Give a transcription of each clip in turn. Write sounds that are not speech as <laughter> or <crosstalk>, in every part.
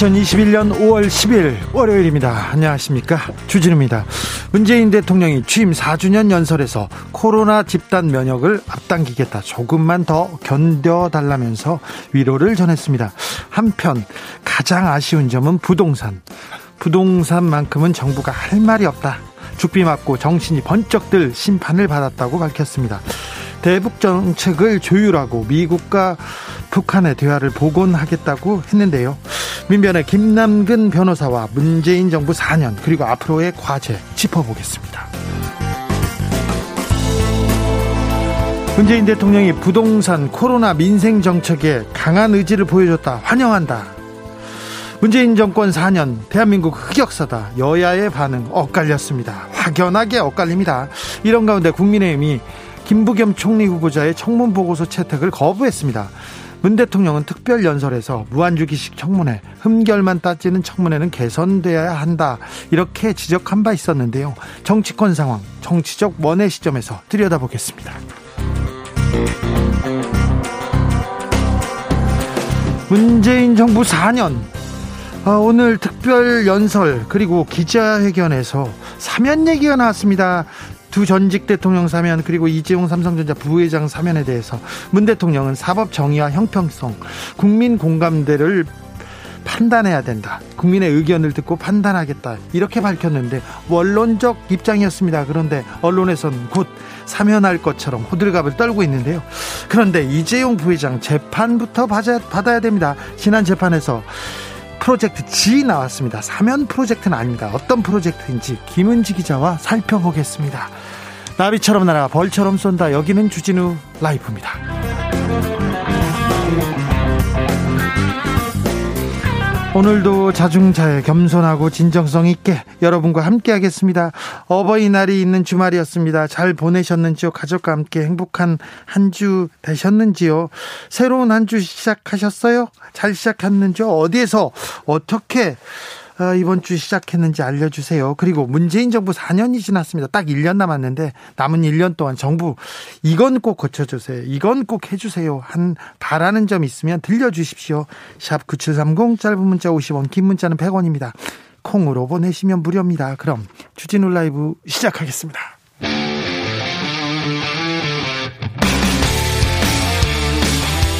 2021년 5월 10일 월요일입니다. 안녕하십니까. 주진우입니다. 문재인 대통령이 취임 4주년 연설에서 코로나 집단 면역을 앞당기겠다. 조금만 더 견뎌달라면서 위로를 전했습니다. 한편 가장 아쉬운 점은 부동산. 부동산만큼은 정부가 할 말이 없다. 죽비 맞고 정신이 번쩍 들 심판을 받았다고 밝혔습니다. 대북 정책을 조율하고 미국과 북한의 대화를 복원하겠다고 했는데요. 민변의 김남근 변호사와 문재인 정부 4년 그리고 앞으로의 과제 짚어보겠습니다. 문재인 대통령이 부동산 코로나 민생 정책에 강한 의지를 보여줬다. 환영한다. 문재인 정권 4년 대한민국 흑역사다. 여야의 반응 엇갈렸습니다. 확연하게 엇갈립니다. 이런 가운데 국민의힘이 김부겸 총리 후보자의 청문 보고서 채택을 거부했습니다. 문 대통령은 특별 연설에서 무한주기식 청문회, 흠결만 따지는 청문회는 개선돼야 한다. 이렇게 지적한 바 있었는데요. 정치권 상황, 정치적 원의 시점에서 들여다보겠습니다. 문재인 정부 4년 아, 오늘 특별 연설 그리고 기자회견에서 사면 얘기가 나왔습니다. 두 전직 대통령 사면 그리고 이재용 삼성전자 부회장 사면에 대해서 문 대통령은 사법 정의와 형평성, 국민 공감대를 판단해야 된다. 국민의 의견을 듣고 판단하겠다. 이렇게 밝혔는데 원론적 입장이었습니다. 그런데 언론에선 곧 사면할 것처럼 호들갑을 떨고 있는데요. 그런데 이재용 부회장 재판부터 받아야 됩니다. 지난 재판에서 프로젝트 G 나왔습니다. 사면 프로젝트는 아닙니다. 어떤 프로젝트인지 김은지 기자와 살펴보겠습니다. 나비처럼 날아 벌처럼 쏜다. 여기는 주진우 라이프입니다. 오늘도 자중자애 겸손하고 진정성 있게 여러분과 함께 하겠습니다. 어버이날이 있는 주말이었습니다. 잘 보내셨는지요? 가족과 함께 행복한 한 주 되셨는지요? 새로운 한 주 시작하셨어요? 잘 시작했는지요? 어디에서 어떻게 어, 이번 주 시작했는지 알려주세요. 그리고 문재인 정부 4년이 지났습니다. 딱 1년 남았는데 남은 1년 동안 정부 이건 꼭 고쳐주세요. 이건 꼭 해주세요. 한 바라는 점 있으면 들려주십시오. 샵 9730 짧은 문자 50원 긴 문자는 100원입니다. 콩으로 보내시면 무료입니다. 그럼 주진우 라이브 시작하겠습니다.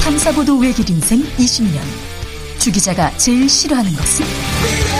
탐사보도 외길 인생 20년 주 기자가 제일 싫어하는 것은?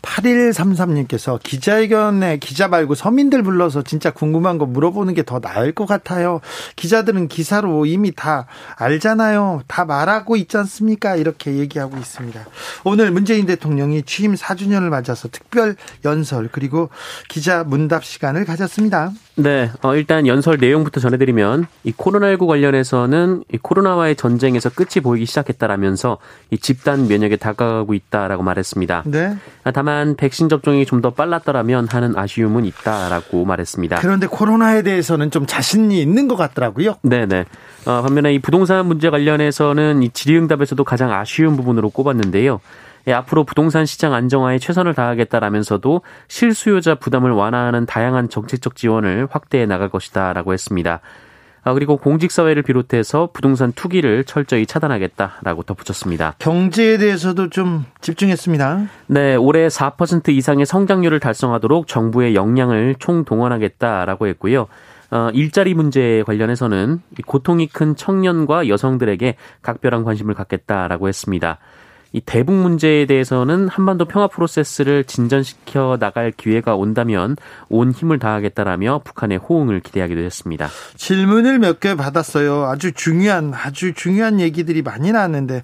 8133님께서 기자회견에 기자 말고 서민들 불러서 진짜 궁금한 거 물어보는 게 더 나을 것 같아요. 기자들은 기사로 이미 다 알잖아요. 다 말하고 있지 않습니까? 이렇게 얘기하고 있습니다. 오늘 문재인 대통령이 취임 4주년을 맞아서 특별 연설 그리고 기자 문답 시간을 가졌습니다. 네, 어, 일단 연설 내용부터 전해드리면 이 코로나19 관련해서는 이 코로나와의 전쟁에서 끝이 보이기 시작했다라면서 이 집단 면역에 다가가고 있다라고 말했습니다. 네. 다만 백신 접종이 좀 더 빨랐더라면 하는 아쉬움은 있다라고 말했습니다. 그런데 코로나에 대해서는 좀 자신이 있는 것 같더라고요. 네, 네. 어, 반면에 이 부동산 문제 관련해서는 이 질의응답에서도 가장 아쉬운 부분으로 꼽았는데요. 예, 앞으로 부동산 시장 안정화에 최선을 다하겠다라면서도 실수요자 부담을 완화하는 다양한 정책적 지원을 확대해 나갈 것이다라고 했습니다. 아, 그리고 공직사회를 비롯해서 부동산 투기를 철저히 차단하겠다라고 덧붙였습니다. 경제에 대해서도 좀 집중했습니다. 네, 올해 4% 이상의 성장률을 달성하도록 정부의 역량을 총동원하겠다라고 했고요. 어, 일자리 문제 관련해서는 고통이 큰 청년과 여성들에게 각별한 관심을 갖겠다라고 했습니다. 이 대북 문제에 대해서는 한반도 평화 프로세스를 진전시켜 나갈 기회가 온다면 온 힘을 다하겠다라며 북한의 호응을 기대하기도 했습니다. 질문을 몇 개 받았어요. 아주 중요한 아주 중요한 얘기들이 많이 나왔는데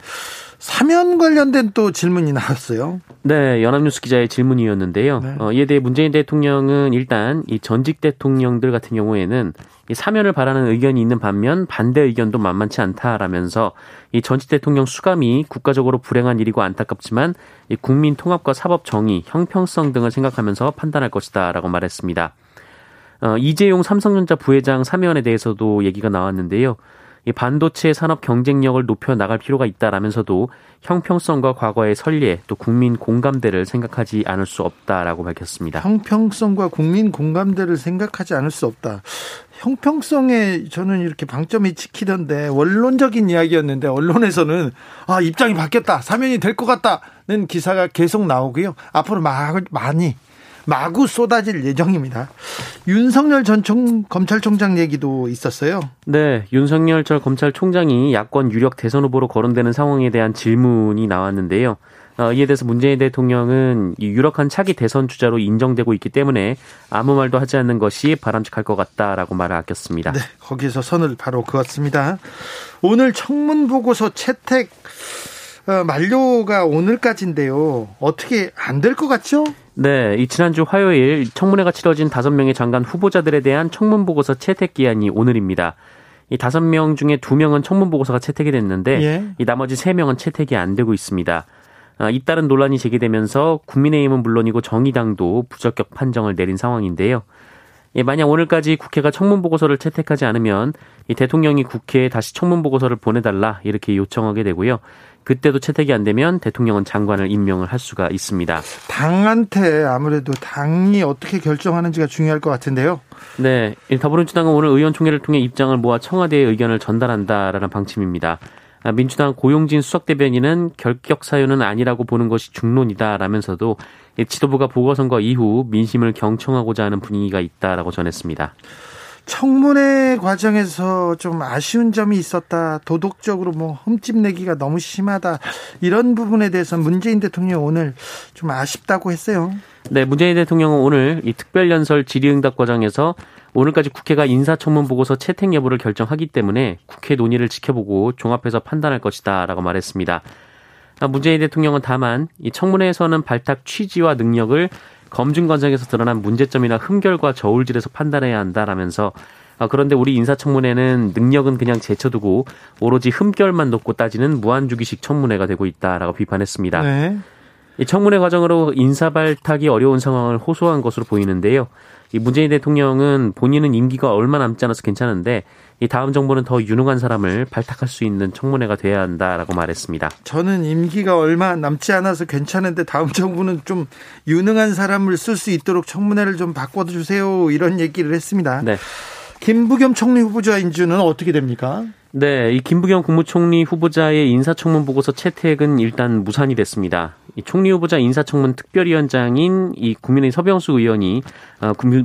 사면 관련된 또 질문이 나왔어요. 네, 연합뉴스 기자의 질문이었는데요. 네. 어, 이에 대해 문재인 대통령은 일단 이 전직 대통령들 같은 경우에는 이 사면을 바라는 의견이 있는 반면 반대 의견도 만만치 않다라면서 이 전직 대통령 수감이 국가적으로 불행한 일이고 안타깝지만 이 국민 통합과 사법 정의, 형평성 등을 생각하면서 판단할 것이다라고 말했습니다. 어, 이재용 삼성전자 부회장 사면에 대해서도 얘기가 나왔는데요. 이 반도체 산업 경쟁력을 높여 나갈 필요가 있다라면서도 형평성과 과거의 선례 또 국민 공감대를 생각하지 않을 수 없다라고 밝혔습니다. 형평성과 국민 공감대를 생각하지 않을 수 없다. 형평성에 저는 이렇게 방점이 찍히던데 원론적인 이야기였는데 언론에서는 아 입장이 바뀌었다 사면이 될 것 같다는 기사가 계속 나오고요 앞으로 막 많이 마구 쏟아질 예정입니다. 윤석열 전 총, 검찰총장 얘기도 있었어요. 네, 윤석열 전 검찰총장이 야권 유력 대선 후보로 거론되는 상황에 대한 질문이 나왔는데요. 어, 이에 대해서 문재인 대통령은 이 유력한 차기 대선 주자로 인정되고 있기 때문에 아무 말도 하지 않는 것이 바람직할 것 같다라고 말을 아꼈습니다. 네, 거기서 선을 바로 그었습니다. 오늘 청문 보고서 채택 어, 만료가 오늘까지인데요. 어떻게 안 될 것 같죠? 네, 이 지난주 화요일 청문회가 치러진 다섯 명의 장관 후보자들에 대한 청문 보고서 채택 기한이 오늘입니다. 이 다섯 명 중에 두 명은 청문 보고서가 채택이 됐는데 예. 이 나머지 세 명은 채택이 안 되고 있습니다. 아, 잇따른 논란이 제기되면서 국민의힘은 물론이고 정의당도 부적격 판정을 내린 상황인데요. 예, 만약 오늘까지 국회가 청문 보고서를 채택하지 않으면 이 대통령이 국회에 다시 청문 보고서를 보내달라 이렇게 요청하게 되고요. 그때도 채택이 안 되면 대통령은 장관을 임명을 할 수가 있습니다. 당한테 아무래도 당이 어떻게 결정하는지가 중요할 것 같은데요. 네, 더불어민주당은 오늘 의원총회를 통해 입장을 모아 청와대의 의견을 전달한다라는 방침입니다. 아, 민주당 고용진 수석대변인은 결격 사유는 아니라고 보는 것이 중론이다라면서도 지도부가 보궐선거 이후 민심을 경청하고자 하는 분위기가 있다라고 전했습니다. 청문회 과정에서 좀 아쉬운 점이 있었다. 도덕적으로 뭐 흠집내기가 너무 심하다. 이런 부분에 대해서 문재인 대통령 오늘 좀 아쉽다고 했어요. 네, 문재인 대통령은 오늘 이 특별연설 질의응답 과정에서 오늘까지 국회가 인사청문 보고서 채택 여부를 결정하기 때문에 국회 논의를 지켜보고 종합해서 판단할 것이다라고 말했습니다. 아, 문재인 대통령은 다만 이 청문회에서는 발탁 취지와 능력을 검증 과정에서 드러난 문제점이나 흠결과 저울질에서 판단해야 한다라면서 아, 그런데 우리 인사청문회는 능력은 그냥 제쳐두고 오로지 흠결만 놓고 따지는 무한주기식 청문회가 되고 있다라고 비판했습니다. 네. 이 청문회 과정으로 인사 발탁이 어려운 상황을 호소한 것으로 보이는데요. 이 문재인 대통령은 본인은 임기가 얼마 남지 않아서 괜찮은데 이 다음 정부는 더 유능한 사람을 발탁할 수 있는 청문회가 돼야 한다라고 말했습니다. 저는 임기가 얼마 남지 않아서 괜찮은데 다음 정부는 좀 유능한 사람을 쓸 수 있도록 청문회를 좀 바꿔주세요 이런 얘기를 했습니다. 네. 김부겸 총리 후보자 인준은 어떻게 됩니까? 네, 이 김부겸 국무총리 후보자의 인사청문 보고서 채택은 일단 무산이 됐습니다. 이 총리 후보자 인사청문 특별위원장인 이 국민의 서병수 의원이 어,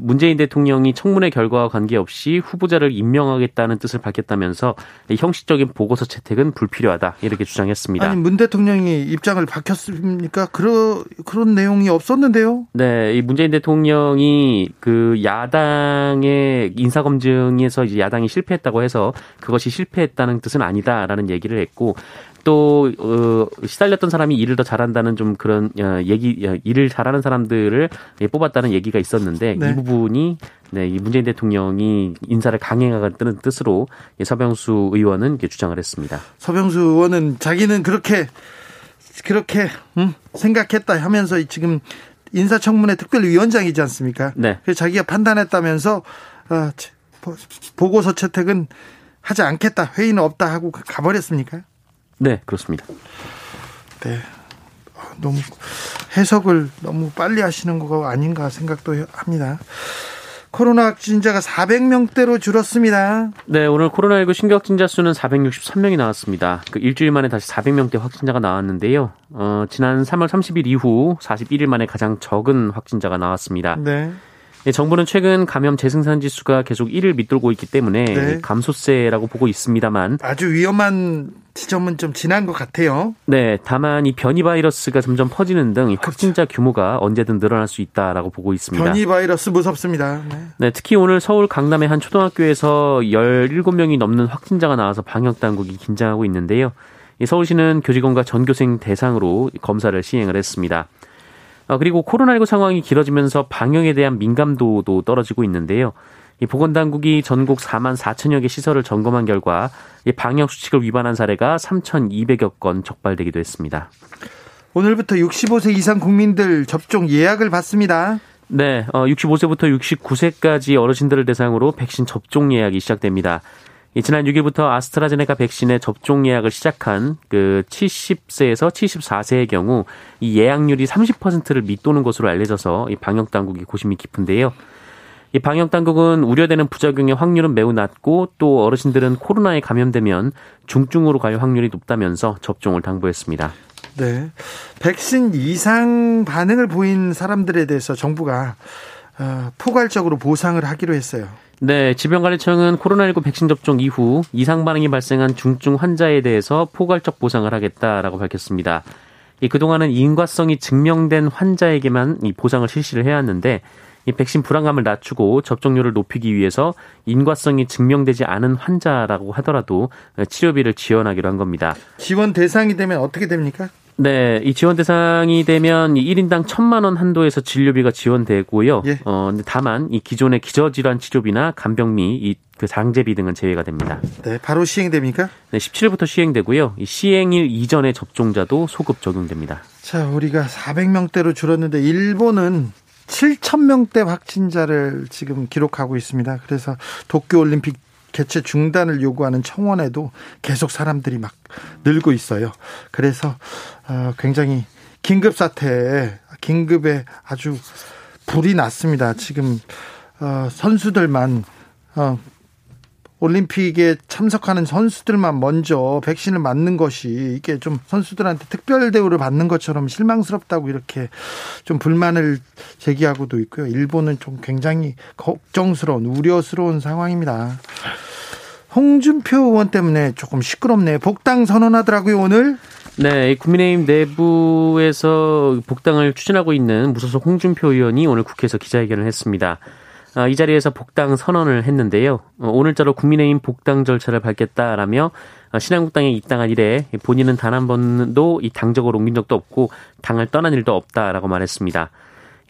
문재인 대통령이 청문회 결과와 관계없이 후보자를 임명하겠다는 뜻을 밝혔다면서 형식적인 보고서 채택은 불필요하다 이렇게 주장했습니다. 아니 문 대통령이 입장을 밝혔습니까? 그런 그런 내용이 없었는데요. 네, 이 문재인 대통령이 그 야당의 인사 검증에서 이제 야당이 실패했다고 해서 그것이 실패했다는 뜻은 아니다라는 얘기를 했고 또 어, 시달렸던 사람이 일을 더 잘한다는 좀 그런 어, 얘기 어, 일을 잘하는 사람들을 예, 뽑았다는 얘기가 있었는데 네. 이 부분이 네, 이 문재인 대통령이 인사를 강행하겠다는 뜻으로 서병수 의원은 이렇게 주장을 했습니다. 서병수 의원은 자기는 그렇게 그렇게 음, 생각했다 하면서 지금 인사청문회 특별위원장이지 않습니까? 네. 그래서 자기가 판단했다면서 어, 보고서 채택은 하지 않겠다 회의는 없다 하고 가버렸습니까? 네, 그렇습니다. 네. 너무 해석을 너무 빨리 하시는 거 아닌가 생각도 합니다. 코로나 확진자가 400명대로 줄었습니다. 네, 오늘 코로나19 신규 확진자 수는 463명이 나왔습니다. 그 일주일 만에 다시 400명대 확진자가 나왔는데요. 어, 지난 3월 30일 이후 41일 만에 가장 적은 확진자가 나왔습니다. 네. 예, 정부는 최근 감염 재생산 지수가 계속 1을 밑돌고 있기 때문에 네. 감소세라고 보고 있습니다만 아주 위험한 지점은 좀 지난 것 같아요. 네, 다만 이 변이 바이러스가 점점 퍼지는 등 그렇죠. 확진자 규모가 언제든 늘어날 수 있다라고 보고 있습니다. 변이 바이러스 무섭습니다. 네. 네, 특히 오늘 서울 강남의 한 초등학교에서 17명이 넘는 확진자가 나와서 방역 당국이 긴장하고 있는데요. 서울시는 교직원과 전교생 대상으로 검사를 시행을 했습니다. 어, 그리고 코로나19 상황이 길어지면서 방역에 대한 민감도도 떨어지고 있는데요. 이 보건당국이 전국 4만 4천여 개 시설을 점검한 결과 이 방역 수칙을 위반한 사례가 3,200여 건 적발되기도 했습니다. 오늘부터 65세 이상 국민들 접종 예약을 받습니다. 네, 어, 65세부터 69세까지 어르신들을 대상으로 백신 접종 예약이 시작됩니다. 지난 6일부터 아스트라제네카 백신의 접종 예약을 시작한 그 70세에서 74세의 경우 이 예약률이 30%를 밑도는 것으로 알려져서 이 방역 당국이 고심이 깊은데요. 이 방역 당국은 우려되는 부작용의 확률은 매우 낮고 또 어르신들은 코로나에 감염되면 중증으로 갈 확률이 높다면서 접종을 당부했습니다. 네. 백신 이상 반응을 보인 사람들에 대해서 정부가 어, 포괄적으로 보상을 하기로 했어요. 네, 질병관리청은 코로나19 백신 접종 이후 이상 반응이 발생한 중증 환자에 대해서 포괄적 보상을 하겠다라고 밝혔습니다. 이 그동안은 인과성이 증명된 환자에게만 이 보상을 실시를 해왔는데 이 백신 불안감을 낮추고 접종률을 높이기 위해서 인과성이 증명되지 않은 환자라고 하더라도 치료비를 지원하기로 한 겁니다. 지원 대상이 되면 어떻게 됩니까? 네, 이 지원 대상이 되면 1인당 1천만 원 한도에서 진료비가 지원되고요. 예. 어, 다만 이 기존의 기저질환 치료비나 간병비, 이그 장제비 등은 제외가 됩니다. 네, 바로 시행됩니까? 네, 17일부터 시행되고요. 이 시행일 이전의 접종자도 소급 적용됩니다. 자, 우리가 400명대로 줄었는데 일본은 7천 명대 확진자를 지금 기록하고 있습니다. 그래서 도쿄 올림픽 개최 중단을 요구하는 청원에도 계속 사람들이 막 늘고 있어요. 그래서 어, 굉장히 긴급 사태에 긴급에 아주 불이 났습니다. 지금 어, 선수들만 어, 올림픽에 참석하는 선수들만 먼저 백신을 맞는 것이 이게 좀 선수들한테 특별 대우를 받는 것처럼 실망스럽다고 이렇게 좀 불만을 제기하고도 있고요. 일본은 좀 굉장히 걱정스러운 우려스러운 상황입니다. 홍준표 의원 때문에 조금 시끄럽네요. 복당 선언하더라고요, 오늘. 네, 국민의힘 내부에서 복당을 추진하고 있는 무소속 홍준표 의원이 오늘 국회에서 기자회견을 했습니다. 아, 이 자리에서 복당 선언을 했는데요. 어, 오늘자로 국민의힘 복당 절차를 밟겠다라며 어, 신한국당에 입당한 이래 본인은 단 한 번도 이 당적으로 옮긴 적도 없고 당을 떠난 일도 없다라고 말했습니다.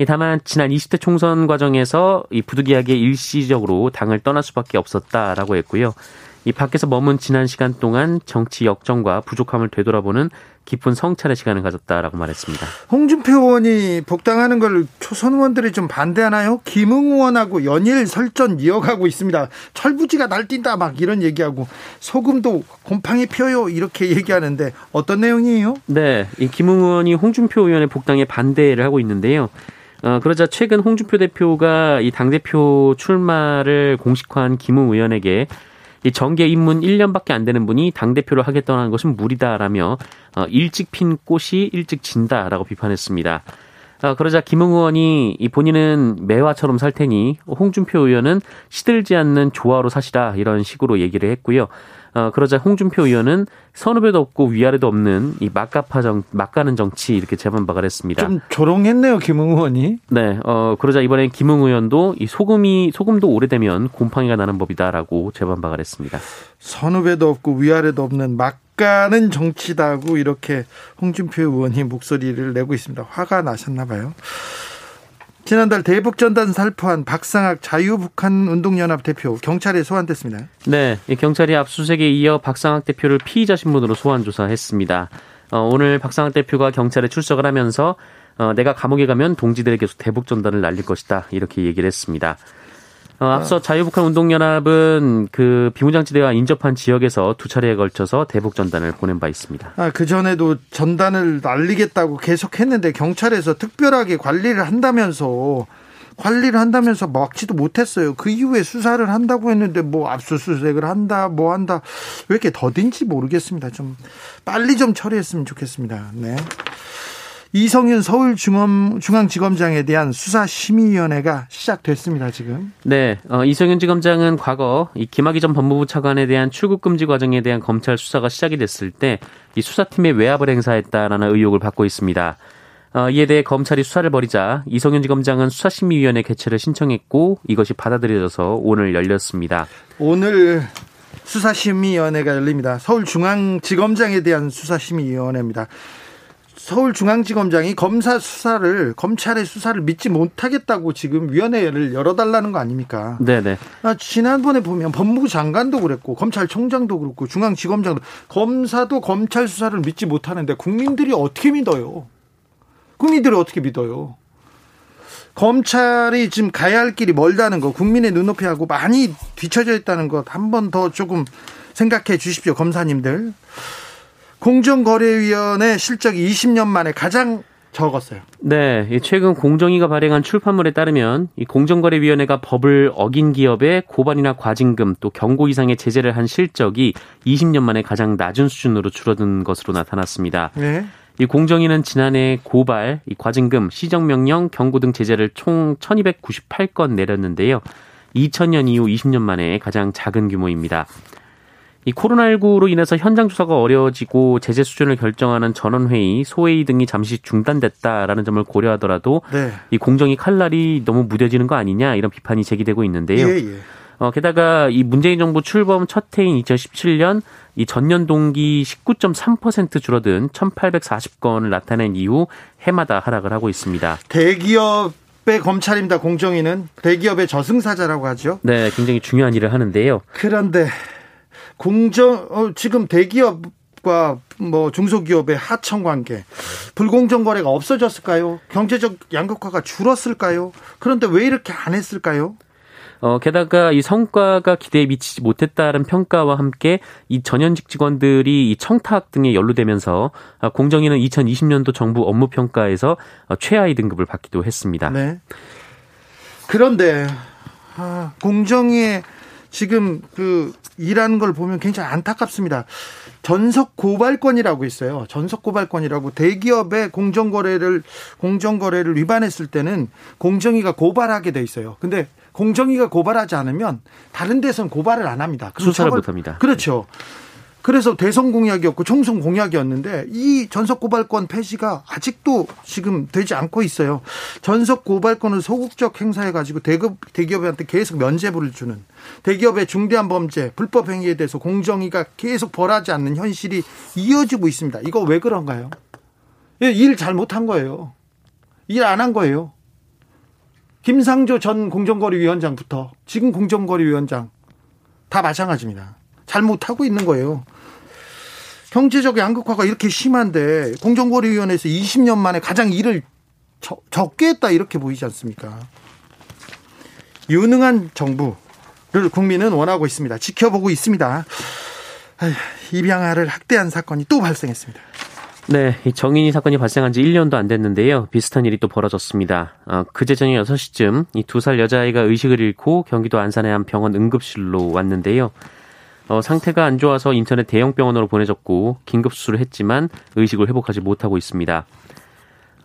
다만 지난 20대 총선 과정에서 이 부득이하게 일시적으로 당을 떠날 수밖에 없었다라고 했고요. 이 밖에서 머문 지난 시간 동안 정치 역정과 부족함을 되돌아보는 깊은 성찰의 시간을 가졌다라고 말했습니다. 홍준표 의원이 복당하는 걸 초선 의원들이 좀 반대하나요? 김웅 의원하고 연일 설전 이어가고 있습니다. 철부지가 날뛴다 막 이런 얘기하고 소금도 곰팡이 펴요 이렇게 얘기하는데 어떤 내용이에요? 네, 이 김웅 의원이 홍준표 의원의 복당에 반대를 하고 있는데요. 어, 그러자 최근 홍준표 대표가 이 당대표 출마를 공식화한 김웅 의원에게 이 정계 입문 1년밖에 안 되는 분이 당대표를 하겠다는 것은 무리다라며 어, 일찍 핀 꽃이 일찍 진다라고 비판했습니다. 어, 그러자 김웅 의원이 이 본인은 매화처럼 살 테니 홍준표 의원은 시들지 않는 조화로 사시라 이런 식으로 얘기를 했고요. 어, 그러자 홍준표 의원은 선후배도 없고 위아래도 없는 이 막가파 정, 막가는 정치 이렇게 재반박을 했습니다. 좀 조롱했네요, 김웅 의원이. 네, 어, 그러자 이번에 김웅 의원도 이 소금이, 소금도 오래되면 곰팡이가 나는 법이다라고 재반박을 했습니다. 선후배도 없고 위아래도 없는 막가는 정치다고 이렇게 홍준표 의원이 목소리를 내고 있습니다. 화가 나셨나 봐요. 지난달 대북 전단 살포한 박상학 자유북한 운동연합 대표 경찰에 소환됐습니다. 네, 경찰이 압수수색에 이어 박상학 대표를 피의자 신분으로 소환 조사했습니다. 어, 오늘 박상학 대표가 경찰에 출석을 하면서 어, 내가 감옥에 가면 동지들에게 대북 전단을 날릴 것이다 이렇게 얘기를 했습니다. 어, 앞서 자유북한 운동연합은 그 비무장지대와 인접한 지역에서 두 차례에 걸쳐서 대북 전단을 보낸 바 있습니다. 아, 그 전에도 전단을 날리겠다고 계속 했는데 경찰에서 특별하게 관리를 한다면서 관리를 한다면서 막지도 못했어요. 그 이후에 수사를 한다고 했는데 뭐 압수수색을 한다, 뭐 한다 왜 이렇게 더딘지 모르겠습니다. 좀 빨리 좀 처리했으면 좋겠습니다. 네. 이성윤 서울중앙지검장에 대한 수사심의위원회가 시작됐습니다, 지금. 네, 어, 이성윤 지검장은 과거 이 김학의 전 법무부 차관에 대한 출국금지 과정에 대한 검찰 수사가 시작이 됐을 때 이 수사팀에 외압을 행사했다라는 의혹을 받고 있습니다. 어, 이에 대해 검찰이 수사를 벌이자 이성윤 지검장은 수사심의위원회 개최를 신청했고 이것이 받아들여져서 오늘 열렸습니다. 오늘 수사심의위원회가 열립니다. 서울중앙지검장에 대한 수사심의위원회입니다. 서울중앙지검장이 검사 수사를 검찰의 수사를 믿지 못하겠다고 지금 위원회를 열어달라는 거 아닙니까? 네네. 아, 지난번에 보면 법무부 장관도 그랬고 검찰총장도 그렇고 중앙지검장도 검사도 검찰 수사를 믿지 못하는데 국민들이 어떻게 믿어요? 국민들이 어떻게 믿어요? 검찰이 지금 가야 할 길이 멀다는 거, 국민의 눈높이 하고 많이 뒤처져 있다는 것 한 번 더 조금 생각해 주십시오, 검사님들. 공정거래위원회 실적이 20년 만에 가장 적었어요. 네, 최근 공정위가 발행한 출판물에 따르면 이 공정거래위원회가 법을 어긴 기업에 고발이나 과징금 또 경고 이상의 제재를 한 실적이 20년 만에 가장 낮은 수준으로 줄어든 것으로 나타났습니다. 네. 이 공정위는 지난해 고발, 이 과징금, 시정명령, 경고 등 제재를 총 1298건 내렸는데요. 2000년 이후 20년 만에 가장 작은 규모입니다. 이 코로나19로 인해서 현장 조사가 어려워지고 제재 수준을 결정하는 전원회의, 소회의 등이 잠시 중단됐다라는 점을 고려하더라도 네. 이 공정위 칼날이 너무 무뎌지는 거 아니냐 이런 비판이 제기되고 있는데요. 예, 예. 어, 게다가 이 문재인 정부 출범 첫 해인 2017년 이 전년 동기 19.3% 줄어든 1,840건을 나타낸 이후 해마다 하락을 하고 있습니다. 대기업 의 검찰입니다. 공정위는 대기업의 저승사자라고 하죠. 네, 굉장히 중요한 일을 하는데요. 그런데 공정 어, 지금 대기업과 뭐 중소기업의 하청 관계 불공정 거래가 없어졌을까요? 경제적 양극화가 줄었을까요? 그런데 왜 이렇게 안 했을까요? 어, 게다가 이 성과가 기대에 미치지 못했다는 평가와 함께 이 전현직 직원들이 이 청탁 등에 연루되면서 아, 공정위는 2020년도 정부 업무 평가에서 어, 최하위 등급을 받기도 했습니다. 네. 그런데 아, 공정위에 지금 그 일하는 걸 보면 굉장히 안타깝습니다. 전속 고발권이라고 있어요. 전속 고발권이라고 대기업의 공정 거래를 공정 거래를 위반했을 때는 공정위가 고발하게 돼 있어요. 근데 공정위가 고발하지 않으면 다른 데선 고발을 안 합니다. 수사를 못 합니다. 그렇죠. 그래서 대선 공약이었고 총선 공약이었는데 이 전속 고발권 폐지가 아직도 지금 되지 않고 있어요. 전속 고발권을 소극적 행사해 가지고 대기업 대기업한테 계속 면제부를 주는 대기업의 중대한 범죄, 불법 행위에 대해서 공정위가 계속 벌하지 않는 현실이 이어지고 있습니다. 이거 왜 그런가요? 예, 일 잘못한 거예요. 일 안 한 거예요. 김상조 전 공정거래위원장부터 지금 공정거래위원장 다 마찬가지입니다. 잘못하고 있는 거예요. 경제적 양극화가 이렇게 심한데 공정거래위원회에서 20년 만에 가장 일을 적게 했다 이렇게 보이지 않습니까? 유능한 정부를 국민은 원하고 있습니다. 지켜보고 있습니다. 입양아를 학대한 사건이 또 발생했습니다. 네, 이 정인이 사건이 발생한 지 1년도 안 됐는데요. 비슷한 일이 또 벌어졌습니다. 어, 그제 저녁 6시쯤 이 두 살 여자아이가 의식을 잃고 경기도 안산의 한 병원 응급실로 왔는데요. 어, 상태가 안 좋아서 인터넷 대형 병원으로 보내졌고 긴급 수술을 했지만 의식을 회복하지 못하고 있습니다.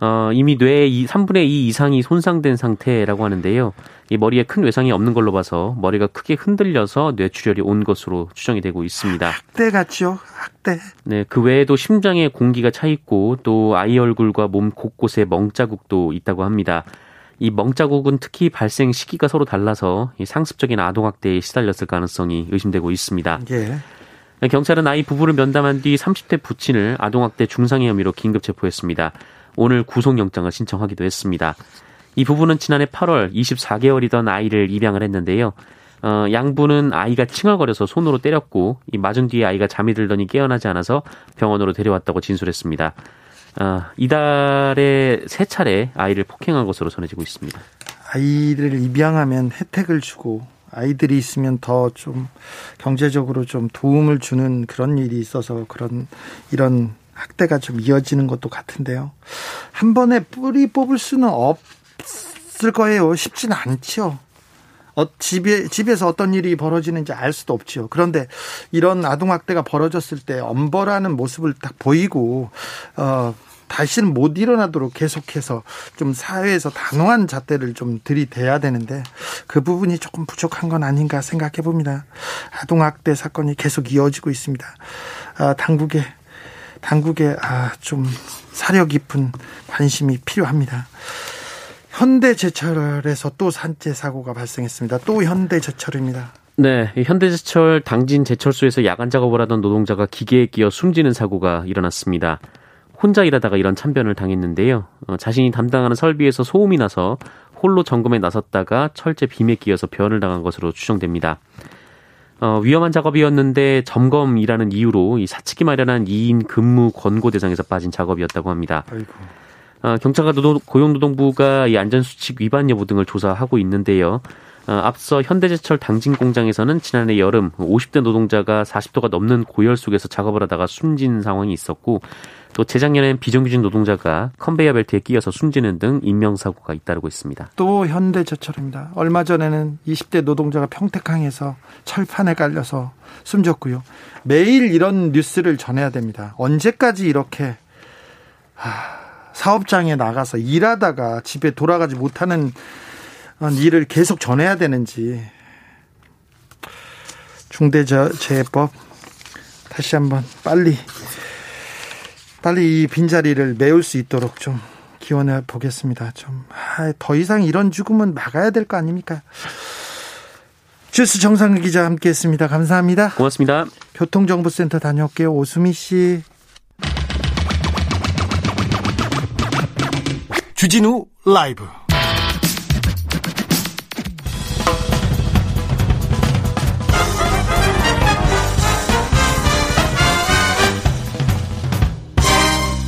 어, 이미 뇌의 3분의 2 이상이 손상된 상태라고 하는데요. 이 머리에 큰 외상이 없는 걸로 봐서 머리가 크게 흔들려서 뇌출혈이 온 것으로 추정이 되고 있습니다. 학대 같죠? 학대. 네, 그 외에도 심장에 공기가 차 있고 또 아이 얼굴과 몸 곳곳에 멍자국도 있다고 합니다. 이 멍자국은 특히 발생 시기가 서로 달라서 상습적인 아동학대에 시달렸을 가능성이 의심되고 있습니다. 예. 경찰은 아이 부부를 면담한 뒤 30대 부친을 아동학대 중상해 혐의로 긴급 체포했습니다. 오늘 구속영장을 신청하기도 했습니다. 이 부부는 지난해 8월 24개월이던 아이를 입양을 했는데요. 어, 양부는 아이가 칭얼거려서 손으로 때렸고 이 맞은 뒤에 아이가 잠이 들더니 깨어나지 않아서 병원으로 데려왔다고 진술했습니다. 어, 이달에 세 차례 아이를 폭행한 것으로 전해지고 있습니다. 아이들을 입양하면 혜택을 주고 아이들이 있으면 더 좀 경제적으로 좀 도움을 주는 그런 일이 있어서 그런 이런 학대가 좀 이어지는 것도 같은데요. 한 번에 뿌리 뽑을 수는 없을 거예요. 쉽지는 않죠. 어, 집에, 집에서 어떤 일이 벌어지는지 알 수도 없죠. 그런데 이런 아동학대가 벌어졌을 때 엄벌하는 모습을 딱 보이고, 어, 다시는 못 일어나도록 계속해서 좀 사회에서 단호한 잣대를 좀 들이대야 되는데 그 부분이 조금 부족한 건 아닌가 생각해 봅니다. 아동학대 사건이 계속 이어지고 있습니다. 아, 당국에 당국에 아, 좀 사려 깊은 관심이 필요합니다. 현대제철에서 또 산재 사고가 발생했습니다. 또 현대제철입니다. 네, 현대제철 당진 제철소에서 야간 작업을 하던 노동자가 기계에 끼어 숨지는 사고가 일어났습니다. 혼자 일하다가 이런 참변을 당했는데요. 어, 자신이 담당하는 설비에서 소음이 나서 홀로 점검에 나섰다가 철제 빔에 끼어서 변을 당한 것으로 추정됩니다. 어, 위험한 작업이었는데 점검이라는 이유로 이 사측이 마련한 2인 근무 권고 대상에서 빠진 작업이었다고 합니다. 아이고. 어, 경찰과 노동, 고용노동부가 이 안전수칙 위반 여부 등을 조사하고 있는데요. 어, 앞서 현대제철 당진 공장에서는 지난해 여름 50대 노동자가 40도가 넘는 고열 속에서 작업을 하다가 숨진 상황이 있었고 또 재작년엔 비정규직 노동자가 컨베이어 벨트에 끼어서 숨지는 등 인명사고가 잇따르고 있습니다. 또 현대제철입니다. 얼마 전에는 20대 노동자가 평택항에서 철판에 깔려서 숨졌고요. 매일 이런 뉴스를 전해야 됩니다. 언제까지 이렇게 사업장에 나가서 일하다가 집에 돌아가지 못하는 일을 계속 전해야 되는지 중대재해법 다시 한번 빨리 빨리 이 빈자리를 메울 수 있도록 좀 기원해 보겠습니다. 좀, 아, 더 이상 이런 죽음은 막아야 될 거 아닙니까? 주스 정상 기자 함께 했습니다. 감사합니다. 고맙습니다. 교통정보센터 다녀올게요. 오수미 씨. 주진우 라이브.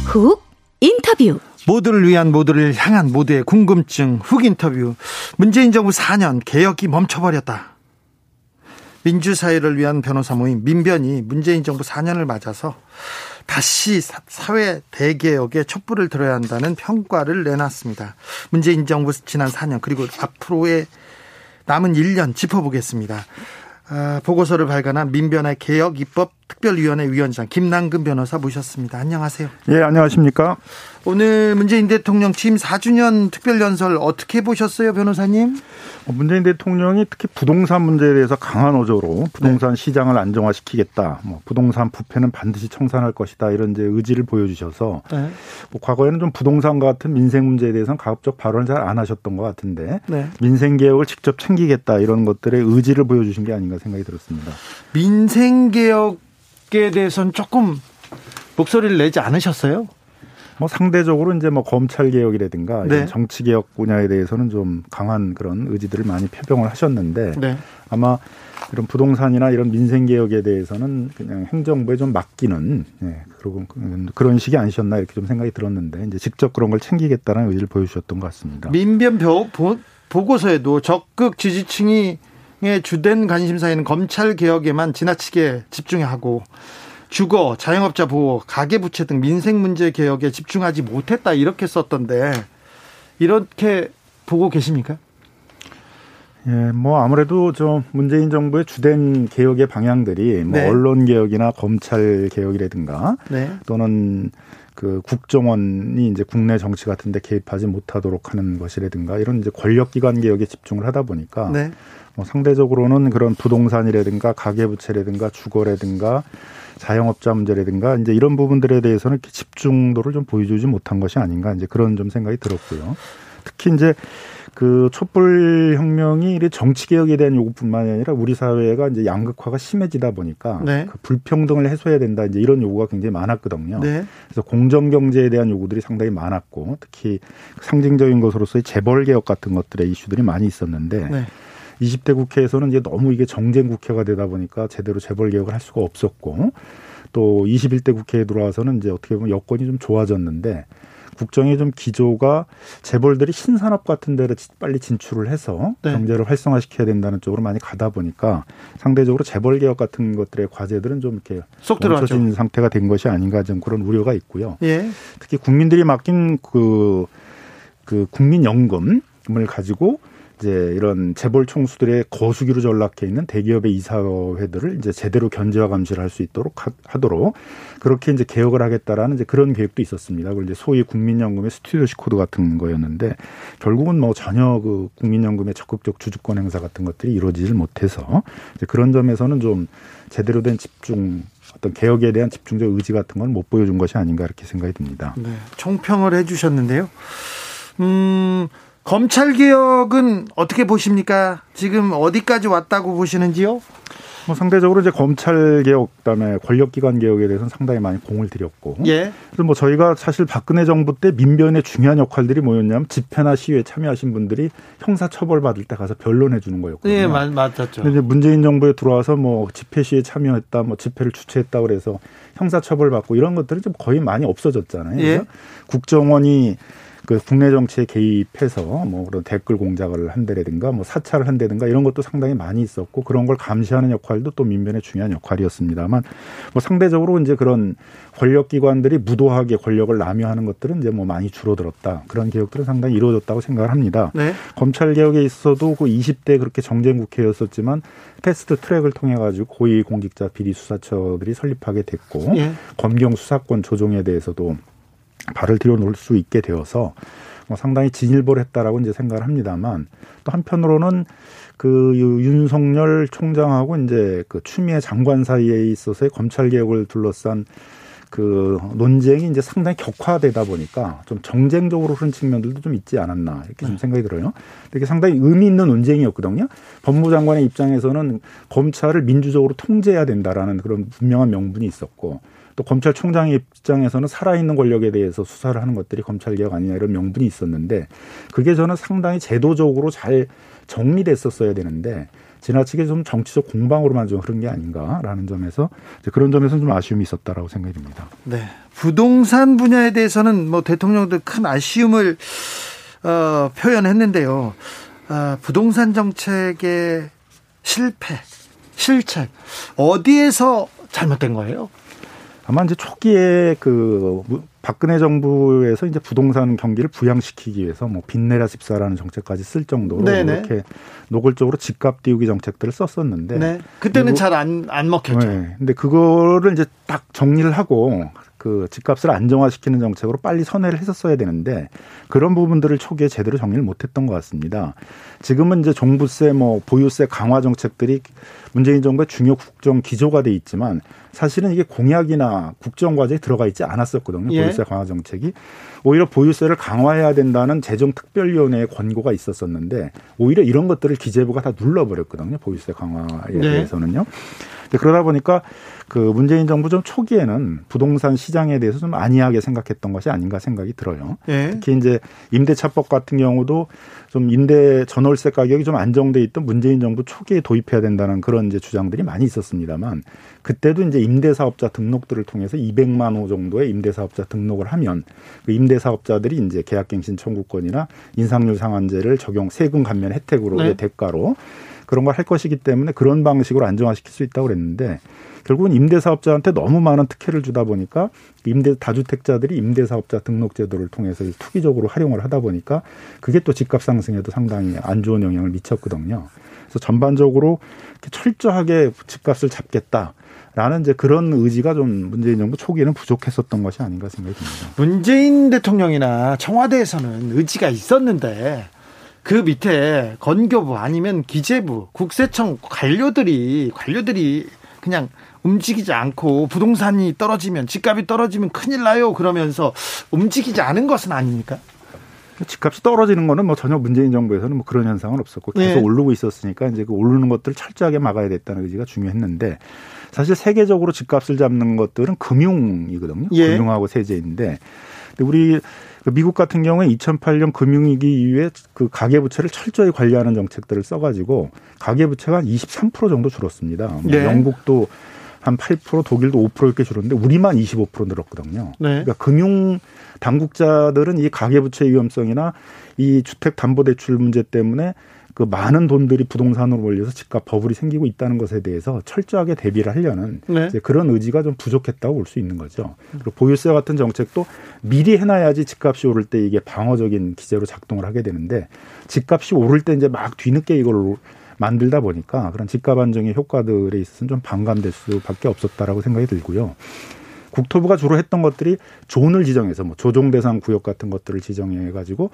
훅 인터뷰. 모두를 위한 모두를 향한 모두의 궁금증 훅 인터뷰. 문재인 정부 4년 개혁이 멈춰버렸다. 민주사회를 위한 변호사 모임 민변이 문재인 정부 4년을 맞아서 다시 사회 대개혁에 촛불을 들어야 한다는 평가를 내놨습니다. 문재인 정부 지난 4년 그리고 앞으로의 남은 1년 짚어보겠습니다. 아, 보고서를 발간한 민변의 개혁 입법 특별위원회 위원장 김남근 변호사 모셨습니다. 안녕하세요. 예, 안녕하십니까? 오늘 문재인 대통령 취임 4주년 특별연설 어떻게 보셨어요, 변호사님? 어, 문재인 대통령이 특히 부동산 문제에 대해서 강한 어조로 부동산 네. 시장을 안정화시키겠다, 뭐 부동산 부패는 반드시 청산할 것이다 이런 이제 의지를 보여주셔서 네. 뭐 과거에는 좀 부동산 같은 민생 문제에 대해서는 가급적 발언을 잘 안 하셨던 것 같은데 네. 민생 개혁을 직접 챙기겠다 이런 것들의 의지를 보여주신 게 아닌가 생각이 들었습니다. 민생 개혁 에 대해서는 조금 목소리를 내지 않으셨어요? 뭐 상대적으로 이제 뭐 검찰 개혁이라든가 네. 정치 개혁 분야에 대해서는 좀 강한 그런 의지들을 많이 표명을 하셨는데 네. 아마 이런 부동산이나 이런 민생 개혁에 대해서는 그냥 행정부에 좀 맡기는 예, 그리고 그런 식이 아니셨나 이렇게 좀 생각이 들었는데 이제 직접 그런 걸 챙기겠다는 의지를 보여주셨던 것 같습니다. 민변 보고서에도 적극 지지층이 주된 관심사에는 검찰 개혁에만 지나치게 집중하고 주거, 자영업자 보호, 가계부채 등 민생 문제 개혁에 집중하지 못했다 이렇게 썼던데 이렇게 보고 계십니까? 예, 뭐 아무래도 좀 문재인 정부의 주된 개혁의 방향들이 뭐 네. 언론 개혁이나 검찰 개혁이라든가 네. 또는 그 국정원이 이제 국내 정치 같은 데 개입하지 못하도록 하는 것이라든가 이런 이제 권력 기관 개혁에 집중을 하다 보니까 네. 뭐 상대적으로는 그런 부동산이라든가 가계 부채라든가 주거라든가 자영업자 문제라든가 이제 이런 부분들에 대해서는 이렇게 집중도를 좀 보여주지 못한 것이 아닌가 이제 그런 좀 생각이 들었고요. 특히 이제 그 촛불 혁명이 정치 개혁에 대한 요구뿐만이 아니라 우리 사회가 이제 양극화가 심해지다 보니까 네. 그 불평등을 해소해야 된다 이제 이런 요구가 굉장히 많았거든요. 네. 그래서 공정 경제에 대한 요구들이 상당히 많았고 특히 상징적인 것으로서의 재벌 개혁 같은 것들의 이슈들이 많이 있었는데 네. 20대 국회에서는 이제 너무 이게 정쟁 국회가 되다 보니까 제대로 재벌 개혁을 할 수가 없었고 또 21대 국회에 들어와서는 이제 어떻게 보면 여건이 좀 좋아졌는데 국정의 좀 기조가 재벌들이 신산업 같은 데를 빨리 진출을 해서 네. 경제를 활성화시켜야 된다는 쪽으로 많이 가다 보니까 상대적으로 재벌 개혁 같은 것들의 과제들은 좀 이렇게 쏙 들어진 상태가 된 것이 아닌가 좀 그런 우려가 있고요. 예. 특히 국민들이 맡긴 그, 그 국민연금을 가지고 이제 이런 재벌 총수들의 거수기로 전락해 있는 대기업의 이사회들을 이제 제대로 견제와 감시를 할 수 있도록 하, 도록 그렇게 이제 개혁을 하겠다라는 이제 그런 계획도 있었습니다. 그리고 이제 소위 국민연금의 stewardship code 같은 거였는데 결국은 뭐 전혀 그 국민연금의 적극적 주주권 행사 같은 것들이 이루어지질 못해서 이제 그런 점에서는 좀 제대로 된 집중 어떤 개혁에 대한 집중적 의지 같은 건 못 보여준 것이 아닌가 이렇게 생각이 듭니다. 네, 총평을 해주셨는데요. 음. 검찰 개혁은 어떻게 보십니까? 지금 어디까지 왔다고 보시는지요? 뭐 상대적으로 이제 검찰 개혁 그다음에 권력기관 개혁에 대해서는 상당히 많이 공을 들였고. 예. 그래서 뭐 저희가 사실 박근혜 정부 때 민변의 중요한 역할들이 뭐였냐면 집회나 시위에 참여하신 분들이 형사 처벌 받을 때 가서 변론해 주는 거였거든요. 예, 맞, 맞았죠. 근데 이제 문재인 정부에 들어와서 뭐 집회 시위에 참여했다, 뭐 집회를 주최했다 그래서 형사 처벌 받고 이런 것들이 좀 거의 많이 없어졌잖아요. 예. 국정원이 그 국내 정치에 개입해서 뭐 그런 댓글 공작을 한다든가 뭐 사찰을 한다든가 이런 것도 상당히 많이 있었고 그런 걸 감시하는 역할도 또 민변의 중요한 역할이었습니다만 뭐 상대적으로 이제 그런 권력 기관들이 무도하게 권력을 남용하는 것들은 이제 뭐 많이 줄어들었다. 그런 개혁들은 상당히 이루어졌다고 생각을 합니다. 네. 검찰 개혁에 있어도 그 20대 그렇게 정쟁 국회였었지만 패스트 트랙을 통해 가지고 고위 공직자 비리 수사처들이 설립하게 됐고 예. 검경 수사권 조정에 대해서도 발을 들여 놓을 수 있게 되어서 뭐 상당히 진일보를 했다라고 이제 생각을 합니다만 또 한편으로는 그 윤석열 총장하고 이제 그 추미애 장관 사이에 있어서의 검찰 개혁을 둘러싼 그 논쟁이 이제 상당히 격화되다 보니까 좀 정쟁적으로 그런 측면들도 좀 있지 않았나 이렇게 좀 네. 생각이 들어요. 되게 상당히 의미 있는 논쟁이었거든요. 법무장관의 입장에서는 검찰을 민주적으로 통제해야 된다라는 그런 분명한 명분이 있었고 또 검찰총장의 입장에서는 살아있는 권력에 대해서 수사를 하는 것들이 검찰개혁 아니냐 이런 명분이 있었는데 그게 저는 상당히 제도적으로 잘 정리됐었어야 되는데 지나치게 좀 정치적 공방으로만 좀 흐른 게 아닌가라는 점에서 그런 점에서는 좀 아쉬움이 있었다라고 생각이 듭니다. 네. 부동산 분야에 대해서는 뭐 대통령도 큰 아쉬움을 어, 표현했는데요. 어, 부동산 정책의 실패, 실책 어디에서 잘못된 거예요? 아마 이제 초기에 그 박근혜 정부에서 이제 부동산 경기를 부양시키기 위해서 뭐 빚내라 집사라는 정책까지 쓸 정도로 네네. 이렇게 노골적으로 집값 띄우기 정책들을 썼었는데 네. 그때는 잘 안안 먹혔죠. 네. 근데 그거를 이제 딱 정리를 하고 그 집값을 안정화시키는 정책으로 빨리 선회를 했었어야 되는데 그런 부분들을 초기에 제대로 정리를 못했던 것 같습니다. 지금은 이제 종부세 뭐 보유세 강화 정책들이 문재인 정부의 중요 국정 기조가 돼 있지만 사실은 이게 공약이나 국정 과제에 들어가 있지 않았었거든요. 예. 보유세 강화 정책이 오히려 보유세를 강화해야 된다는 재정특별위원회의 권고가 있었었는데 오히려 이런 것들을 기재부가 다 눌러버렸거든요. 보유세 강화에 네. 대해서는요. 그러다 보니까 그 문재인 정부 좀 초기에는 부동산 시장에 대해서 좀 안이하게 생각했던 것이 아닌가 생각이 들어요. 네. 특히 이제 임대차법 같은 경우도 좀 임대 전월세 가격이 좀 안정돼 있던 문재인 정부 초기에 도입해야 된다는 그런 이제 주장들이 많이 있었습니다만 그때도 이제 임대 사업자 등록들을 통해서 200만 호 정도의 임대 사업자 등록을 하면 그 임대 사업자들이 이제 계약갱신 청구권이나 인상률 상한제를 적용 세금 감면 혜택으로 네. 대가로 그런 걸 할 것이기 때문에 그런 방식으로 안정화시킬 수 있다고 그랬는데 결국은 임대사업자한테 너무 많은 특혜를 주다 보니까 임대 다주택자들이 임대사업자 등록제도를 통해서 투기적으로 활용을 하다 보니까 그게 또 집값 상승 에도 상당히 안 좋은 영향을 미쳤거든요. 그래서 전반적으로 철저하게 집값을 잡겠다. 라는 이제 그런 의지가 좀 문재인 정부 초기에는 부족했었던 것이 아닌가 생각이 듭니다. 문재인 대통령이나 청와대에서는 의지가 있었는데 그 밑에 건교부 아니면 기재부, 국세청 관료들이 관료들이 그냥 움직이지 않고 부동산이 떨어지면 집값이 떨어지면 큰일 나요 그러면서 움직이지 않은 것은 아닙니까? 집값이 떨어지는 거는 뭐 전혀 문재인 정부에서는 뭐 그런 현상은 없었고 계속 네. 오르고 있었으니까 이제 그 오르는 것들을 철저하게 막아야 됐다는 의지가 중요했는데 사실 세계적으로 집값을 잡는 것들은 금융이거든요. 예. 금융하고 세제인데 우리 그 미국 같은 경우에 2008년 금융위기 이후에 그 가계부채를 철저히 관리하는 정책들을 써가지고 가계부채가 한 23% 정도 줄었습니다. 뭐 네. 영국도 한 8% 독일도 5% 이렇게 줄었는데 우리만 25% 늘었거든요. 네. 그러니까 금융 당국자들은 이 가계부채 위험성이나 이 주택 담보대출 문제 때문에 그 많은 돈들이 부동산으로 몰려서 집값 버블이 생기고 있다는 것에 대해서 철저하게 대비를 하려는 네. 이제 그런 의지가 좀 부족했다고 볼 수 있는 거죠. 그리고 보유세 같은 정책도 미리 해놔야지 집값이 오를 때 이게 방어적인 기제로 작동을 하게 되는데 집값이 오를 때 이제 막 뒤늦게 이걸 만들다 보니까 그런 집값 안정의 효과들에 있어서는 좀 반감될 수밖에 없었다라고 생각이 들고요. 국토부가 주로 했던 것들이 존을 지정해서 뭐 조정 대상 구역 같은 것들을 지정해 가지고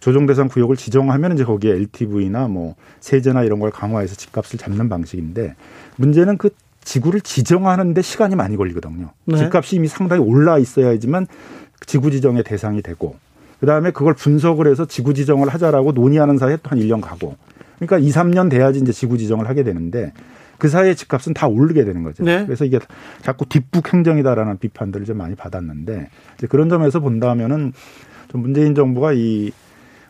조정 대상 구역을 지정하면 이제 거기에 LTV나 뭐 세제나 이런 걸 강화해서 집값을 잡는 방식인데 문제는 그 지구를 지정하는데 시간이 많이 걸리거든요. 네. 집값이 이미 상당히 올라 있어야지만 지구 지정의 대상이 되고 그다음에 그걸 분석을 해서 지구 지정을 하자라고 논의하는 사이에 또한 1년 가고 그러니까 2, 3년 돼야지 이제 지구 지정을 하게 되는데 그 사이에 집값은 다 오르게 되는 거죠. 네. 그래서 이게 자꾸 뒷북 행정이다라는 비판들을 좀 많이 받았는데 이제 그런 점에서 본다면은 좀 문재인 정부가 이